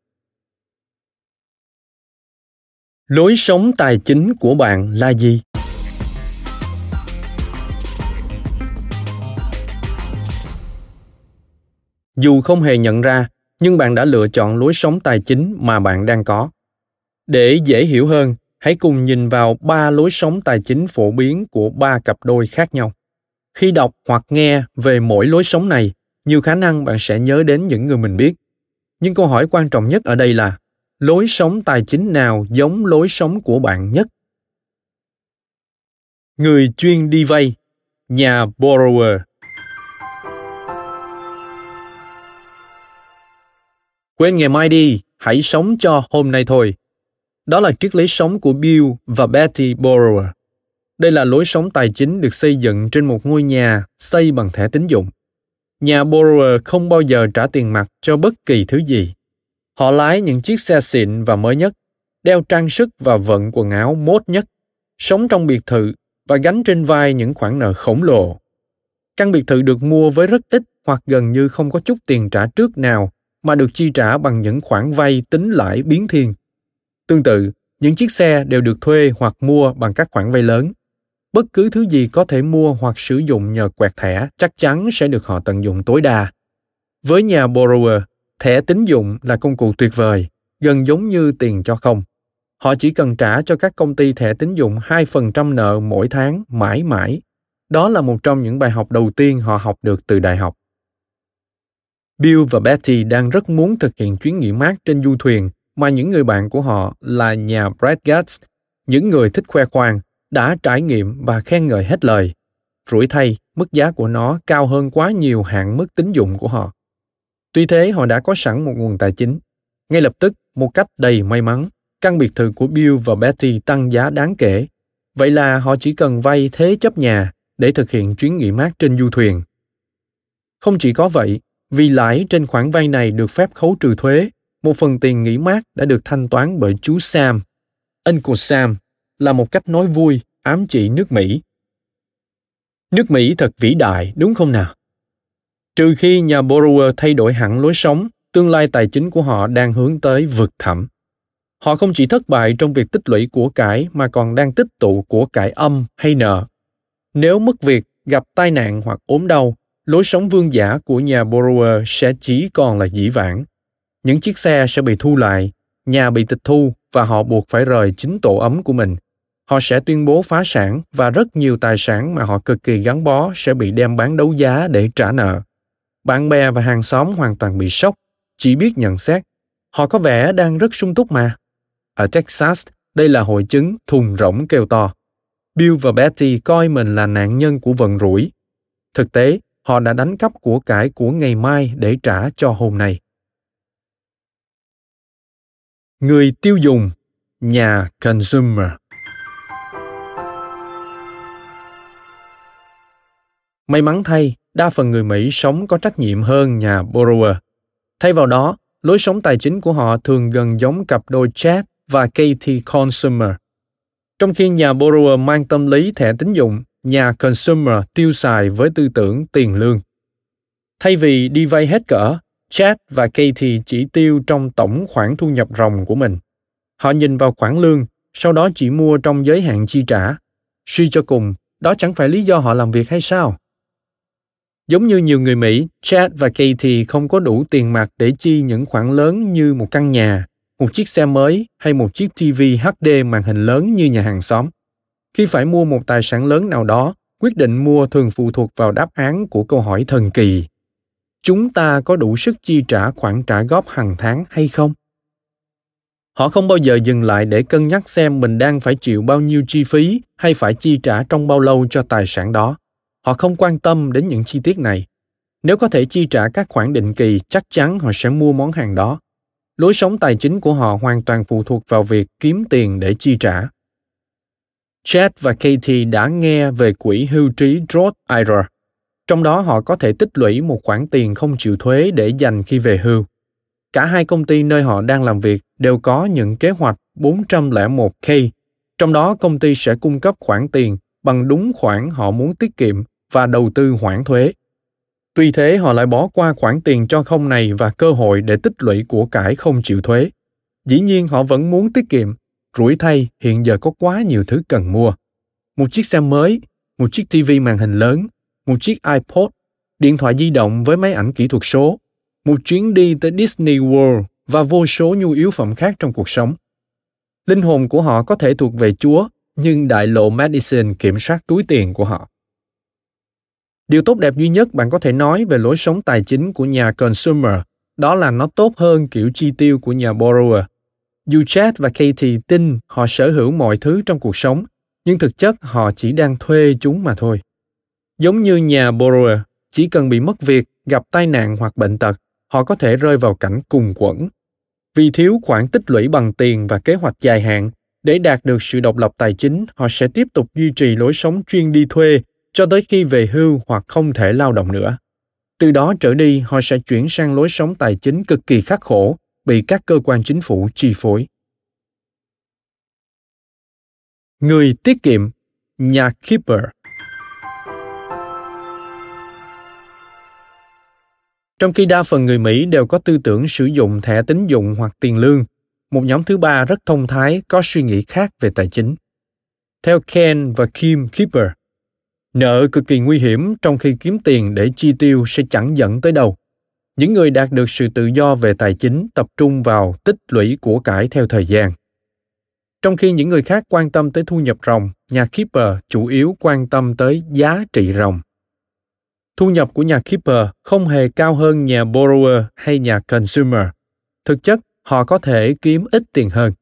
lối sống tài chính của bạn là gì Dù không hề nhận ra, nhưng bạn đã lựa chọn lối sống tài chính mà bạn đang có. Để dễ hiểu hơn, hãy cùng nhìn vào ba lối sống tài chính phổ biến của ba cặp đôi khác nhau. Khi đọc hoặc nghe về mỗi lối sống này, nhiều khả năng bạn sẽ nhớ đến những người mình biết. Nhưng câu hỏi quan trọng nhất ở đây là lối sống tài chính nào giống lối sống của bạn nhất? Người chuyên đi vay, nhà borrower. Quên ngày mai đi, hãy sống cho hôm nay thôi. Đó là triết lý sống của Bill và Betty Borrower. Đây là lối sống tài chính được xây dựng trên một ngôi nhà xây bằng thẻ tín dụng. Nhà borrower không bao giờ trả tiền mặt cho bất kỳ thứ gì. Họ lái những chiếc xe xịn và mới nhất, đeo trang sức và vận quần áo mốt nhất, sống trong biệt thự và gánh trên vai những khoản nợ khổng lồ. Căn biệt thự được mua với rất ít hoặc gần như không có chút tiền trả trước nào mà được chi trả bằng những khoản vay tính lãi biến thiên. Tương tự, những chiếc xe đều được thuê hoặc mua bằng các khoản vay lớn. Bất cứ thứ gì có thể mua hoặc sử dụng nhờ quẹt thẻ chắc chắn sẽ được họ tận dụng tối đa. Với nhà borrower, thẻ tín dụng là công cụ tuyệt vời, gần giống như tiền cho không. Họ chỉ cần trả cho các công ty thẻ tín dụng 2% nợ mỗi tháng mãi mãi. Đó là một trong những bài học đầu tiên họ học được từ đại học. Bill và Betty đang rất muốn thực hiện chuyến nghỉ mát trên du thuyền mà những người bạn của họ là nhà Brad Gates, những người thích khoe khoang, đã trải nghiệm và khen ngợi hết lời. Rủi thay, mức giá của nó cao hơn quá nhiều hạn mức tín dụng của họ. Tuy thế, họ đã có sẵn một nguồn tài chính. Ngay lập tức, một cách đầy may mắn, căn biệt thự của Bill và Betty tăng giá đáng kể. Vậy là họ chỉ cần vay thế chấp nhà để thực hiện chuyến nghỉ mát trên du thuyền. Không chỉ có vậy, vì lãi trên khoản vay này được phép khấu trừ thuế, một phần tiền nghỉ mát đã được thanh toán bởi chú Sam. Uncle Sam là một cách nói vui ám chỉ nước Mỹ. Nước Mỹ thật vĩ đại, đúng không nào? Trừ khi nhà borrower thay đổi hẳn lối sống, tương lai tài chính của họ đang hướng tới vực thẳm. Họ không chỉ thất bại trong việc tích lũy của cải mà còn đang tích tụ của cải âm hay nợ. Nếu mất việc, gặp tai nạn hoặc ốm đau, lối sống vương giả của nhà borrower sẽ chỉ còn là dĩ vãng. Những chiếc xe sẽ bị thu lại, nhà bị tịch thu và họ buộc phải rời chính tổ ấm của mình. Họ sẽ tuyên bố phá sản và rất nhiều tài sản mà họ cực kỳ gắn bó sẽ bị đem bán đấu giá để trả nợ. Bạn bè và hàng xóm hoàn toàn bị sốc, chỉ biết nhận xét. Họ có vẻ đang rất sung túc mà. Ở Texas, đây là hội chứng thùng rỗng kêu to. Bill và Betty coi mình là nạn nhân của vận rủi. Thực tế, họ đã đánh cắp của cải của ngày mai để trả cho hôm nay. Người tiêu dùng, nhà consumer. May mắn thay, đa phần người Mỹ sống có trách nhiệm hơn nhà borrower. Thay vào đó, lối sống tài chính của họ thường gần giống cặp đôi Chad và Katie Consumer. Trong khi nhà borrower mang tâm lý thẻ tín dụng, nhà consumer tiêu xài với tư tưởng tiền lương. Thay vì đi vay hết cỡ, Chad và Katie chỉ tiêu trong tổng khoản thu nhập ròng của mình. Họ nhìn vào khoản lương, sau đó chỉ mua trong giới hạn chi trả. Suy cho cùng, đó chẳng phải lý do họ làm việc hay sao? Giống như nhiều người Mỹ, Chad và Katie không có đủ tiền mặt để chi những khoản lớn như một căn nhà, một chiếc xe mới hay một chiếc TV HD màn hình lớn như nhà hàng xóm. Khi phải mua một tài sản lớn nào đó, quyết định mua thường phụ thuộc vào đáp án của câu hỏi thần kỳ. Chúng ta có đủ sức chi trả khoản trả góp hàng tháng hay không? Họ không bao giờ dừng lại để cân nhắc xem mình đang phải chịu bao nhiêu chi phí hay phải chi trả trong bao lâu cho tài sản đó. Họ không quan tâm đến những chi tiết này. Nếu có thể chi trả các khoản định kỳ, chắc chắn họ sẽ mua món hàng đó. Lối sống tài chính của họ hoàn toàn phụ thuộc vào việc kiếm tiền để chi trả. Chad và Katie đã nghe về quỹ hưu trí Roth IRA. Trong đó họ có thể tích lũy một khoản tiền không chịu thuế để dành khi về hưu. Cả hai công ty nơi họ đang làm việc đều có những kế hoạch 401k, trong đó công ty sẽ cung cấp khoản tiền bằng đúng khoản họ muốn tiết kiệm và đầu tư hoãn thuế. Tuy thế họ lại bỏ qua khoản tiền cho không này và cơ hội để tích lũy của cải không chịu thuế. Dĩ nhiên họ vẫn muốn tiết kiệm, rủi thay hiện giờ có quá nhiều thứ cần mua. Một chiếc xe mới, một chiếc TV màn hình lớn, một chiếc iPod, điện thoại di động với máy ảnh kỹ thuật số. một chuyến đi tới Disney World và vô số nhu yếu phẩm khác trong cuộc sống. Linh hồn của họ có thể thuộc về Chúa, nhưng đại lộ Madison kiểm soát túi tiền của họ. Điều tốt đẹp duy nhất bạn có thể nói về lối sống tài chính của nhà consumer đó là nó tốt hơn kiểu chi tiêu của nhà borrower. Dù Chad và Katie tin họ sở hữu mọi thứ trong cuộc sống, nhưng thực chất họ chỉ đang thuê chúng mà thôi. Giống như nhà borrower, chỉ cần bị mất việc, gặp tai nạn hoặc bệnh tật, họ có thể rơi vào cảnh cùng quẩn. Vì thiếu khoản tích lũy bằng tiền và kế hoạch dài hạn, để đạt được sự độc lập tài chính, họ sẽ tiếp tục duy trì lối sống chuyên đi thuê cho tới khi về hưu hoặc không thể lao động nữa. Từ đó trở đi, họ sẽ chuyển sang lối sống tài chính cực kỳ khắc khổ, bị các cơ quan chính phủ chi phối. Người tiết kiệm, nhà keeper Trong khi đa phần người Mỹ đều có tư tưởng sử dụng thẻ tín dụng hoặc tiền lương, một nhóm thứ ba rất thông thái có suy nghĩ khác về tài chính. Theo Ken và Kim Keeper, nợ cực kỳ nguy hiểm trong khi kiếm tiền để chi tiêu sẽ chẳng dẫn tới đâu. Những người đạt được sự tự do về tài chính tập trung vào tích lũy của cải theo thời gian. Trong khi những người khác quan tâm tới thu nhập ròng, nhà Keeper chủ yếu quan tâm tới giá trị ròng. Thu nhập của nhà Keeper không hề cao hơn nhà Borrower hay nhà Consumer. Thực chất, họ có thể kiếm ít tiền hơn.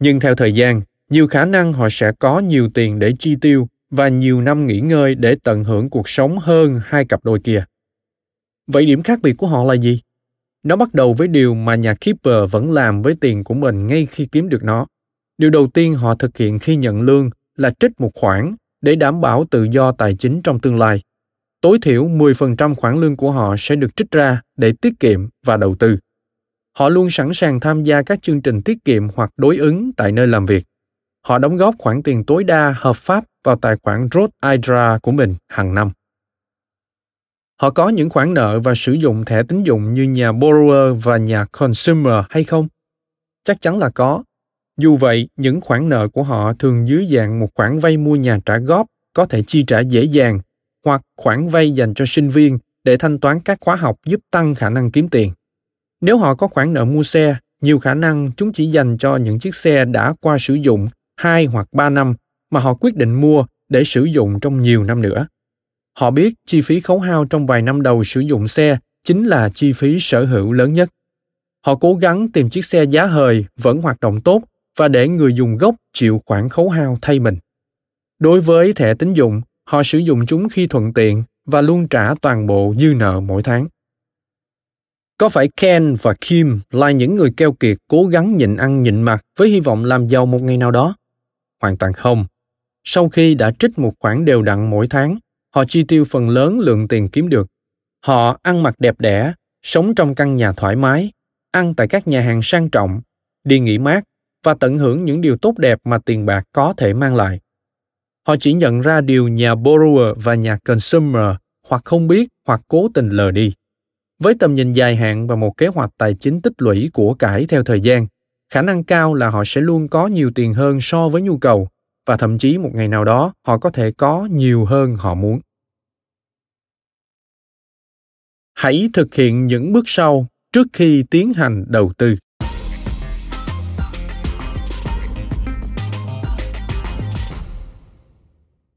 Nhưng theo thời gian, nhiều khả năng họ sẽ có nhiều tiền để chi tiêu và nhiều năm nghỉ ngơi để tận hưởng cuộc sống hơn hai cặp đôi kia. Vậy điểm khác biệt của họ là gì? Nó bắt đầu với điều mà nhà Keeper vẫn làm với tiền của mình ngay khi kiếm được nó. Điều đầu tiên họ thực hiện khi nhận lương là trích một khoản để đảm bảo tự do tài chính trong tương lai. Tối thiểu 10% khoản lương của họ sẽ được trích ra để tiết kiệm và đầu tư. Họ luôn sẵn sàng tham gia các chương trình tiết kiệm hoặc đối ứng tại nơi làm việc. Họ đóng góp khoản tiền tối đa hợp pháp vào tài khoản Roth IRA của mình hàng năm. Họ có những khoản nợ và sử dụng thẻ tín dụng như nhà borrower và nhà consumer hay không? Chắc chắn là có. Dù vậy, những khoản nợ của họ thường dưới dạng một khoản vay mua nhà trả góp có thể chi trả dễ dàng hoặc khoản vay dành cho sinh viên để thanh toán các khóa học giúp tăng khả năng kiếm tiền. Nếu họ có khoản nợ mua xe, nhiều khả năng chúng chỉ dành cho những chiếc xe đã qua sử dụng 2 hoặc 3 năm mà họ quyết định mua để sử dụng trong nhiều năm nữa. Họ biết chi phí khấu hao trong vài năm đầu sử dụng xe chính là chi phí sở hữu lớn nhất. Họ cố gắng tìm chiếc xe giá hời vẫn hoạt động tốt và để người dùng gốc chịu khoản khấu hao thay mình. Đối với thẻ tín dụng, họ sử dụng chúng khi thuận tiện và luôn trả toàn bộ dư nợ mỗi tháng. Có phải Ken và Kim là những người keo kiệt cố gắng nhịn ăn nhịn mặt với hy vọng làm giàu một ngày nào đó? Hoàn toàn không. Sau khi đã trích một khoản đều đặn mỗi tháng, họ chi tiêu phần lớn lượng tiền kiếm được. Họ ăn mặc đẹp đẽ, sống trong căn nhà thoải mái, ăn tại các nhà hàng sang trọng, đi nghỉ mát và tận hưởng những điều tốt đẹp mà tiền bạc có thể mang lại. Họ chỉ nhận ra điều nhà borrower và nhà consumer hoặc không biết hoặc cố tình lờ đi. Với tầm nhìn dài hạn và một kế hoạch tài chính tích lũy của cải theo thời gian, khả năng cao là họ sẽ luôn có nhiều tiền hơn so với nhu cầu, và thậm chí một ngày nào đó họ có thể có nhiều hơn họ muốn. Hãy thực hiện những bước sau trước khi tiến hành đầu tư.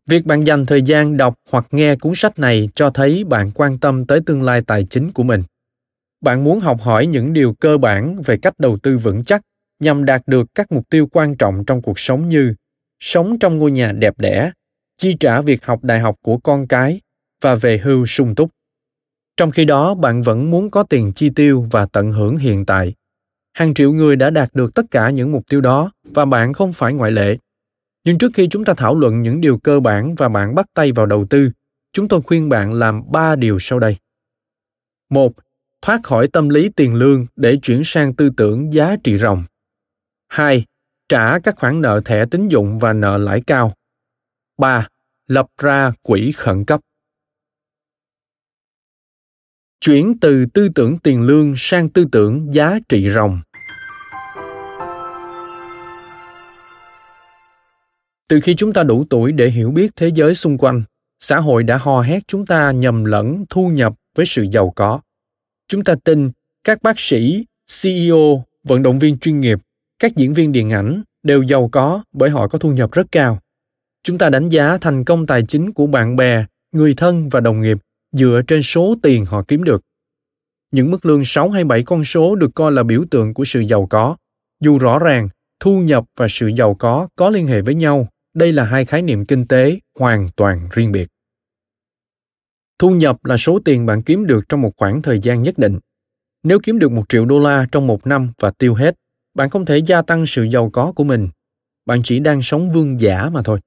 Việc bạn dành thời gian đọc hoặc nghe cuốn sách này cho thấy bạn quan tâm tới tương lai tài chính của mình. Bạn muốn học hỏi những điều cơ bản về cách đầu tư vững chắc nhằm đạt được các mục tiêu quan trọng trong cuộc sống như sống trong ngôi nhà đẹp đẽ, chi trả việc học đại học của con cái và về hưu sung túc. Trong khi đó, bạn vẫn muốn có tiền chi tiêu và tận hưởng hiện tại. Hàng triệu người đã đạt được tất cả những mục tiêu đó và bạn không phải ngoại lệ. Nhưng trước khi chúng ta thảo luận những điều cơ bản và bạn bắt tay vào đầu tư, chúng tôi khuyên bạn làm ba điều sau đây. Một, thoát khỏi tâm lý tiền lương để chuyển sang tư tưởng giá trị ròng. Hai, trả các khoản nợ thẻ tín dụng và nợ lãi cao. 3. Lập ra quỹ khẩn cấp. Chuyển từ tư tưởng tiền lương sang tư tưởng giá trị ròng. Từ khi chúng ta đủ tuổi để hiểu biết thế giới xung quanh, xã hội đã hò hét chúng ta nhầm lẫn thu nhập với sự giàu có. Chúng ta tin các bác sĩ, CEO, vận động viên chuyên nghiệp, các diễn viên điện ảnh đều giàu có bởi họ có thu nhập rất cao. Chúng ta đánh giá thành công tài chính của bạn bè, người thân và đồng nghiệp dựa trên số tiền họ kiếm được. Những mức lương 6 hay 7 con số được coi là biểu tượng của sự giàu có. Dù rõ ràng, thu nhập và sự giàu có có liên hệ với nhau, đây là hai khái niệm kinh tế hoàn toàn riêng biệt. Thu nhập là số tiền bạn kiếm được trong một khoảng thời gian nhất định. Nếu kiếm được một triệu đô la trong một năm và tiêu hết, bạn không thể gia tăng sự giàu có của mình. Bạn chỉ đang sống vương giả mà thôi.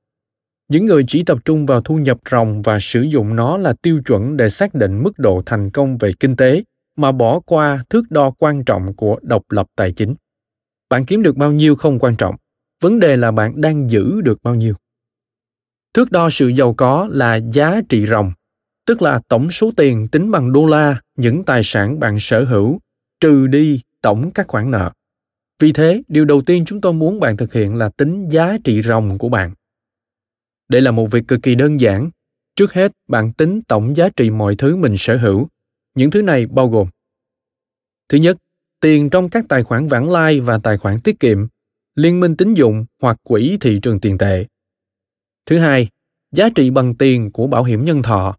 Những người chỉ tập trung vào thu nhập ròng và sử dụng nó là tiêu chuẩn để xác định mức độ thành công về kinh tế mà bỏ qua thước đo quan trọng của độc lập tài chính. Bạn kiếm được bao nhiêu không quan trọng, vấn đề là bạn đang giữ được bao nhiêu. Thước đo sự giàu có là giá trị ròng, tức là tổng số tiền tính bằng đô la những tài sản bạn sở hữu trừ đi tổng các khoản nợ. Vì thế, điều đầu tiên chúng tôi muốn bạn thực hiện là tính giá trị ròng của bạn. Đây là một việc cực kỳ đơn giản. Trước hết, bạn tính tổng giá trị mọi thứ mình sở hữu. Những thứ này bao gồm Thứ nhất, tiền trong các tài khoản vãng lai và tài khoản tiết kiệm, liên minh tín dụng hoặc quỹ thị trường tiền tệ. Thứ hai, giá trị bằng tiền của bảo hiểm nhân thọ.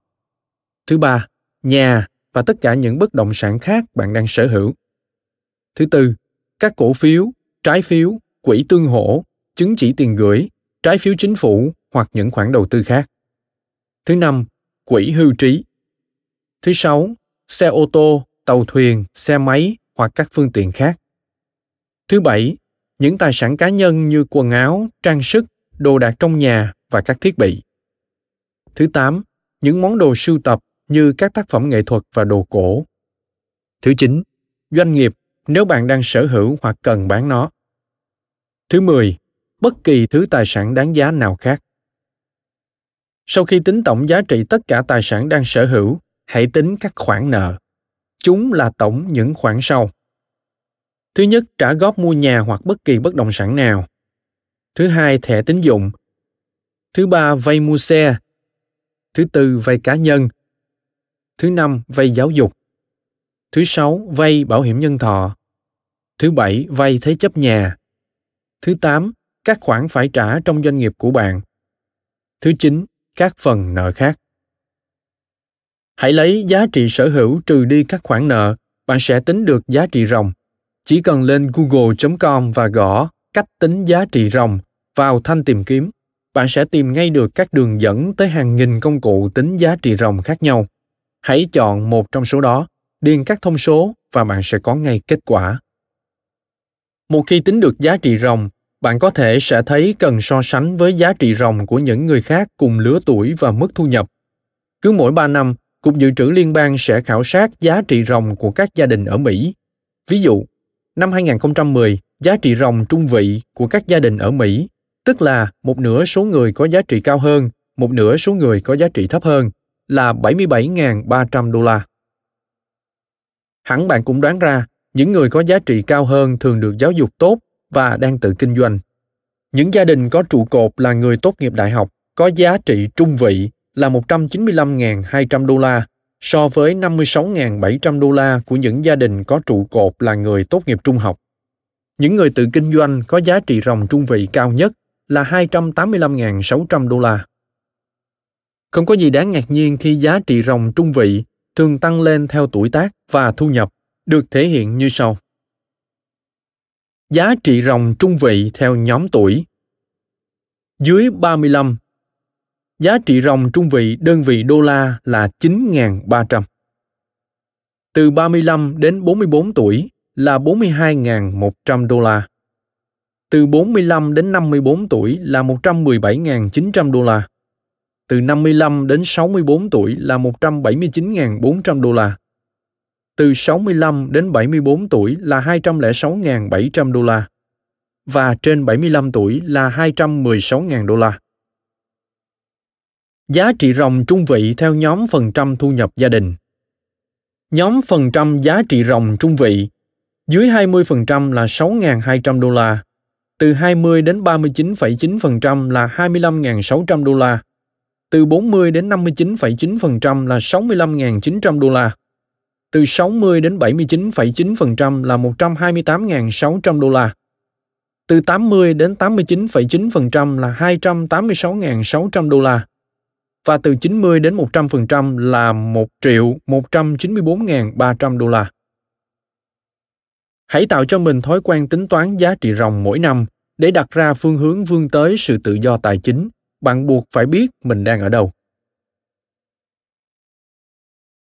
Thứ ba, nhà và tất cả những bất động sản khác bạn đang sở hữu. Thứ tư, các cổ phiếu, trái phiếu, quỹ tương hỗ, chứng chỉ tiền gửi, trái phiếu chính phủ hoặc những khoản đầu tư khác. Thứ năm, quỹ hưu trí. Thứ sáu, xe ô tô, tàu thuyền, xe máy hoặc các phương tiện khác. Thứ bảy, những tài sản cá nhân như quần áo, trang sức, đồ đạc trong nhà và các thiết bị. Thứ tám, những món đồ sưu tập như các tác phẩm nghệ thuật và đồ cổ. Thứ chín, doanh nghiệp nếu bạn đang sở hữu hoặc cần bán nó. Thứ mười, bất kỳ thứ tài sản đáng giá nào khác. Sau khi tính tổng giá trị tất cả tài sản đang sở hữu, hãy tính các khoản nợ. Chúng là tổng những khoản sau. Thứ nhất, trả góp mua nhà hoặc bất kỳ bất động sản nào. Thứ hai, thẻ tín dụng. Thứ ba, vay mua xe. Thứ tư, vay cá nhân. Thứ năm, vay giáo dục. Thứ sáu, vay bảo hiểm nhân thọ. Thứ bảy, vay thế chấp nhà. Thứ tám, các khoản phải trả trong doanh nghiệp của bạn. Thứ chín, các phần nợ khác. Hãy lấy giá trị sở hữu trừ đi các khoản nợ, bạn sẽ tính được giá trị ròng. Chỉ cần lên google.com và gõ cách tính giá trị ròng vào thanh tìm kiếm, bạn sẽ tìm ngay được các đường dẫn tới hàng nghìn công cụ tính giá trị ròng khác nhau. Hãy chọn một trong số đó, điền các thông số và bạn sẽ có ngay kết quả. Một khi tính được giá trị ròng, bạn có thể sẽ thấy cần so sánh với giá trị ròng của những người khác cùng lứa tuổi và mức thu nhập. Cứ mỗi 3 năm, Cục Dự trữ Liên bang sẽ khảo sát giá trị ròng của các gia đình ở Mỹ. Ví dụ, năm 2010, giá trị ròng trung vị của các gia đình ở Mỹ, tức là một nửa số người có giá trị cao hơn, một nửa số người có giá trị thấp hơn, là 77.300 đô la. Hẳn bạn cũng đoán ra, những người có giá trị cao hơn thường được giáo dục tốt và đang tự kinh doanh. Những gia đình có trụ cột là người tốt nghiệp đại học có giá trị trung vị là 195.200 đô la so với 56.700 đô la của những gia đình có trụ cột là người tốt nghiệp trung học. Những người tự kinh doanh có giá trị ròng trung vị cao nhất là 285.600 đô la. Không có gì đáng ngạc nhiên khi giá trị ròng trung vị thường tăng lên theo tuổi tác và thu nhập, được thể hiện như sau. Giá trị ròng trung vị theo nhóm tuổi. Dưới 35, giá trị ròng trung vị đơn vị đô la là 9.300. Từ 35 đến 44 tuổi là 42.100 đô la. Từ 45 đến 54 tuổi là 117.900 đô la. Từ 55 đến 64 tuổi là 179.400 đô la. Từ 65 đến 74 tuổi là 206.700 đô la. Và trên 75 tuổi là 216.000 đô la. Giá trị ròng trung vị theo nhóm phần trăm thu nhập gia đình. Nhóm phần trăm giá trị ròng trung vị dưới 20% là 6.200 đô la, từ 20 đến 39,9% là 25.600 đô la, từ 40 đến 59,9% là 65.900 đô la, Từ 60 đến 79,9% là 128.600 đô la. Từ 80 đến 89,9% là 286.600 đô la. Và từ 90 đến 100% là 1 triệu 194.300 đô la. Hãy tạo cho mình thói quen tính toán giá trị ròng mỗi năm để đặt ra phương hướng vươn tới sự tự do tài chính bạn buộc phải biết mình đang ở đâu.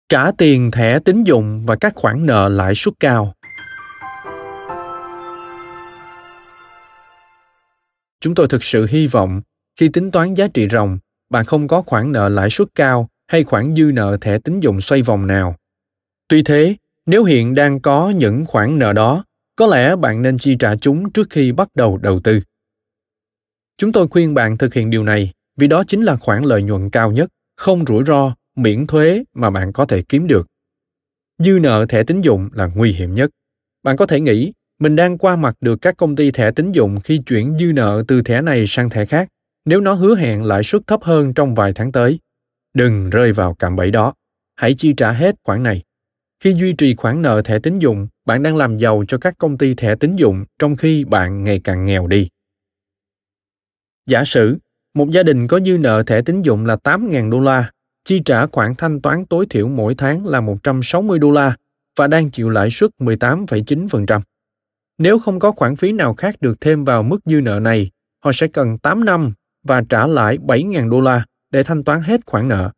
Trả tiền thẻ tín dụng và các khoản nợ lãi suất cao. Chúng tôi thực sự hy vọng khi tính toán giá trị ròng, bạn không có khoản nợ lãi suất cao hay khoản dư nợ thẻ tín dụng xoay vòng nào. Tuy thế, nếu hiện đang có những khoản nợ đó, có lẽ bạn nên chi trả chúng trước khi bắt đầu đầu tư chúng tôi khuyên bạn thực hiện điều này, vì đó chính là khoản lợi nhuận cao nhất, không rủi ro, miễn thuế mà bạn có thể kiếm được. Dư nợ thẻ tín dụng là nguy hiểm nhất. Bạn có thể nghĩ, mình đang qua mặt được các công ty thẻ tín dụng khi chuyển dư nợ từ thẻ này sang thẻ khác, nếu nó hứa hẹn lãi suất thấp hơn trong vài tháng tới. Đừng rơi vào cạm bẫy đó. Hãy chi trả hết khoản này. Khi duy trì khoản nợ thẻ tín dụng, bạn đang làm giàu cho các công ty thẻ tín dụng trong khi bạn ngày càng nghèo đi giả sử một gia đình có dư nợ thẻ tín dụng là 8.000 đô la, chi trả khoản thanh toán tối thiểu mỗi tháng là 160 đô la và đang chịu lãi suất 18,9%. Nếu không có khoản phí nào khác được thêm vào mức dư nợ này, họ sẽ cần 8 năm và trả lãi 7.000 đô la để thanh toán hết khoản nợ.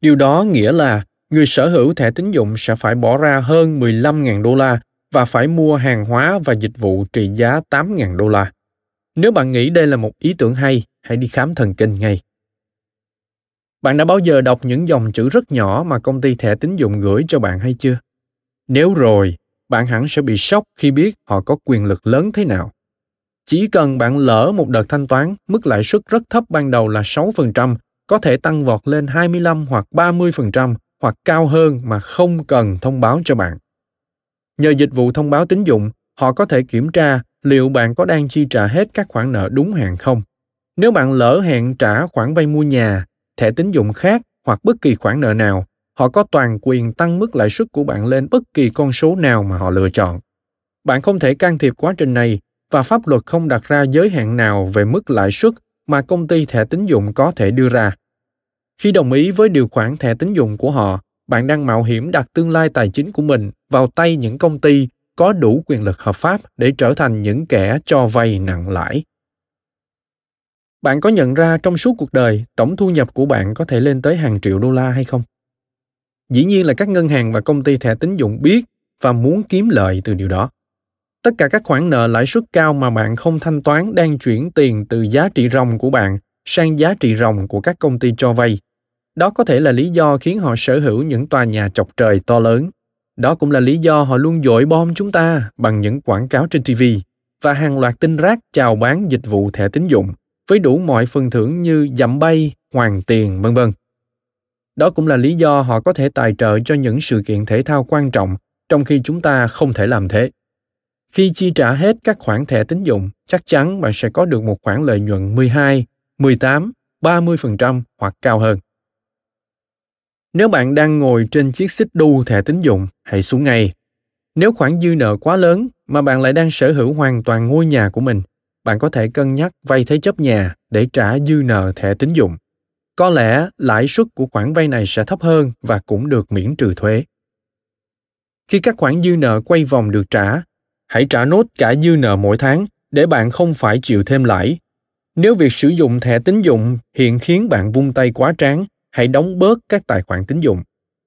Điều đó nghĩa là người sở hữu thẻ tín dụng sẽ phải bỏ ra hơn 15.000 đô la và phải mua hàng hóa và dịch vụ trị giá 8.000 đô la. Nếu bạn nghĩ đây là một ý tưởng hay, hãy đi khám thần kinh ngay. Bạn đã bao giờ đọc những dòng chữ rất nhỏ mà công ty thẻ tín dụng gửi cho bạn hay chưa? Nếu rồi, bạn hẳn sẽ bị sốc khi biết họ có quyền lực lớn thế nào. Chỉ cần bạn lỡ một đợt thanh toán, mức lãi suất rất thấp ban đầu là 6%, có thể tăng vọt lên 25 hoặc 30% hoặc cao hơn mà không cần thông báo cho bạn. Nhờ dịch vụ thông báo tín dụng, họ có thể kiểm tra liệu bạn có đang chi trả hết các khoản nợ đúng hạn không. Nếu bạn lỡ hẹn trả khoản vay mua nhà, thẻ tín dụng khác hoặc bất kỳ khoản nợ nào, họ có toàn quyền tăng mức lãi suất của bạn lên bất kỳ con số nào mà họ lựa chọn. Bạn không thể can thiệp quá trình này và pháp luật không đặt ra giới hạn nào về mức lãi suất mà công ty thẻ tín dụng có thể đưa ra. Khi đồng ý với điều khoản thẻ tín dụng của họ, bạn đang mạo hiểm đặt tương lai tài chính của mình vào tay những công ty có đủ quyền lực hợp pháp để trở thành những kẻ cho vay nặng lãi. Bạn có nhận ra trong suốt cuộc đời, tổng thu nhập của bạn có thể lên tới hàng triệu đô la hay không? Dĩ nhiên là các ngân hàng và công ty thẻ tín dụng biết và muốn kiếm lợi từ điều đó. Tất cả các khoản nợ lãi suất cao mà bạn không thanh toán đang chuyển tiền từ giá trị ròng của bạn sang giá trị ròng của các công ty cho vay. Đó có thể là lý do khiến họ sở hữu những tòa nhà chọc trời to lớn. Đó cũng là lý do họ luôn dội bom chúng ta bằng những quảng cáo trên TV và hàng loạt tin rác chào bán dịch vụ thẻ tín dụng với đủ mọi phần thưởng như dặm bay, hoàn tiền, vân vân. Đó cũng là lý do họ có thể tài trợ cho những sự kiện thể thao quan trọng, trong khi chúng ta không thể làm thế. Khi chi trả hết các khoản thẻ tín dụng, chắc chắn bạn sẽ có được một khoản lợi nhuận 12, 18, 30% hoặc cao hơn. Nếu bạn đang ngồi trên chiếc xích đu thẻ tín dụng, hãy xuống ngay. Nếu khoản dư nợ quá lớn mà bạn lại đang sở hữu hoàn toàn ngôi nhà của mình, bạn có thể cân nhắc vay thế chấp nhà để trả dư nợ thẻ tín dụng. Có lẽ lãi suất của khoản vay này sẽ thấp hơn và cũng được miễn trừ thuế. Khi các khoản dư nợ quay vòng được trả, hãy trả nốt cả dư nợ mỗi tháng để bạn không phải chịu thêm lãi. Nếu việc sử dụng thẻ tín dụng hiện khiến bạn vung tay quá tráng, hãy đóng bớt các tài khoản tín dụng,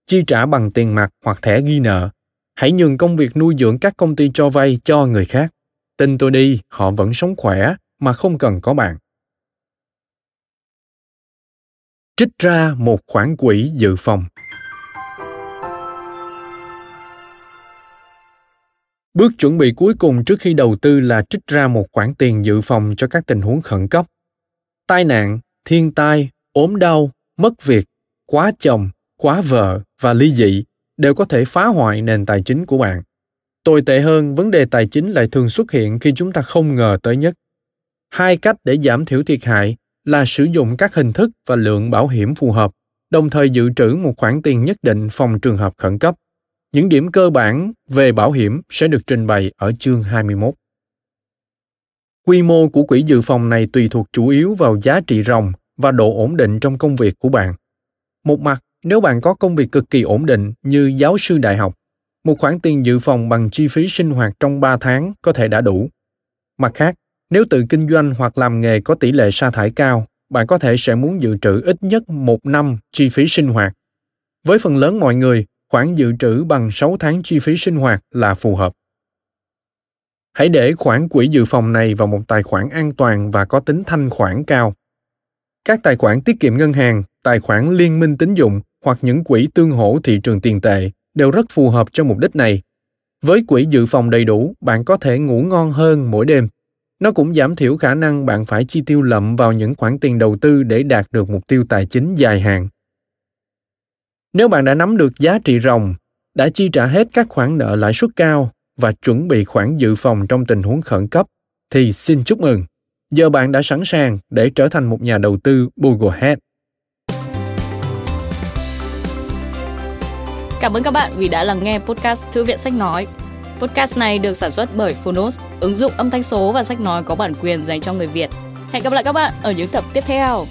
chi trả bằng tiền mặt hoặc thẻ ghi nợ. Hãy nhường công việc nuôi dưỡng các công ty cho vay cho người khác. Tin tôi đi, họ vẫn sống khỏe mà không cần có bạn. Trích ra một khoản quỹ dự phòng. Bước chuẩn bị cuối cùng trước khi đầu tư là trích ra một khoản tiền dự phòng cho các tình huống khẩn cấp. Tai nạn, thiên tai, ốm đau, mất việc, quá chồng, quá vợ và ly dị đều có thể phá hoại nền tài chính của bạn. Tồi tệ hơn, vấn đề tài chính lại thường xuất hiện khi chúng ta không ngờ tới nhất. Hai cách để giảm thiểu thiệt hại là sử dụng các hình thức và lượng bảo hiểm phù hợp, đồng thời dự trữ một khoản tiền nhất định phòng trường hợp khẩn cấp. Những điểm cơ bản về bảo hiểm sẽ được trình bày ở chương 21. Quy mô của quỹ dự phòng này tùy thuộc chủ yếu vào giá trị ròng và độ ổn định trong công việc của bạn. Một mặt, nếu bạn có công việc cực kỳ ổn định như giáo sư đại học, một khoản tiền dự phòng bằng chi phí sinh hoạt trong 3 tháng có thể đã đủ. Mặt khác, nếu tự kinh doanh hoặc làm nghề có tỷ lệ sa thải cao, bạn có thể sẽ muốn dự trữ ít nhất một năm chi phí sinh hoạt. Với phần lớn mọi người, khoản dự trữ bằng 6 tháng chi phí sinh hoạt là phù hợp. Hãy để khoản quỹ dự phòng này vào một tài khoản an toàn và có tính thanh khoản cao. Các tài khoản tiết kiệm ngân hàng, tài khoản liên minh tín dụng hoặc những quỹ tương hỗ thị trường tiền tệ đều rất phù hợp cho mục đích này. Với quỹ dự phòng đầy đủ, bạn có thể ngủ ngon hơn mỗi đêm. Nó cũng giảm thiểu khả năng bạn phải chi tiêu lậm vào những khoản tiền đầu tư để đạt được mục tiêu tài chính dài hạn. Nếu bạn đã nắm được giá trị ròng, đã chi trả hết các khoản nợ lãi suất cao và chuẩn bị khoản dự phòng trong tình huống khẩn cấp, thì xin chúc mừng. Giờ bạn đã sẵn sàng để trở thành một nhà đầu tư Bugglehead. Cảm ơn các bạn vì đã lắng nghe podcast Thư viện Sách Nói. Podcast này được sản xuất bởi Phonos, ứng dụng âm thanh số và sách nói có bản quyền dành cho người Việt. Hẹn gặp lại các bạn ở những tập tiếp theo.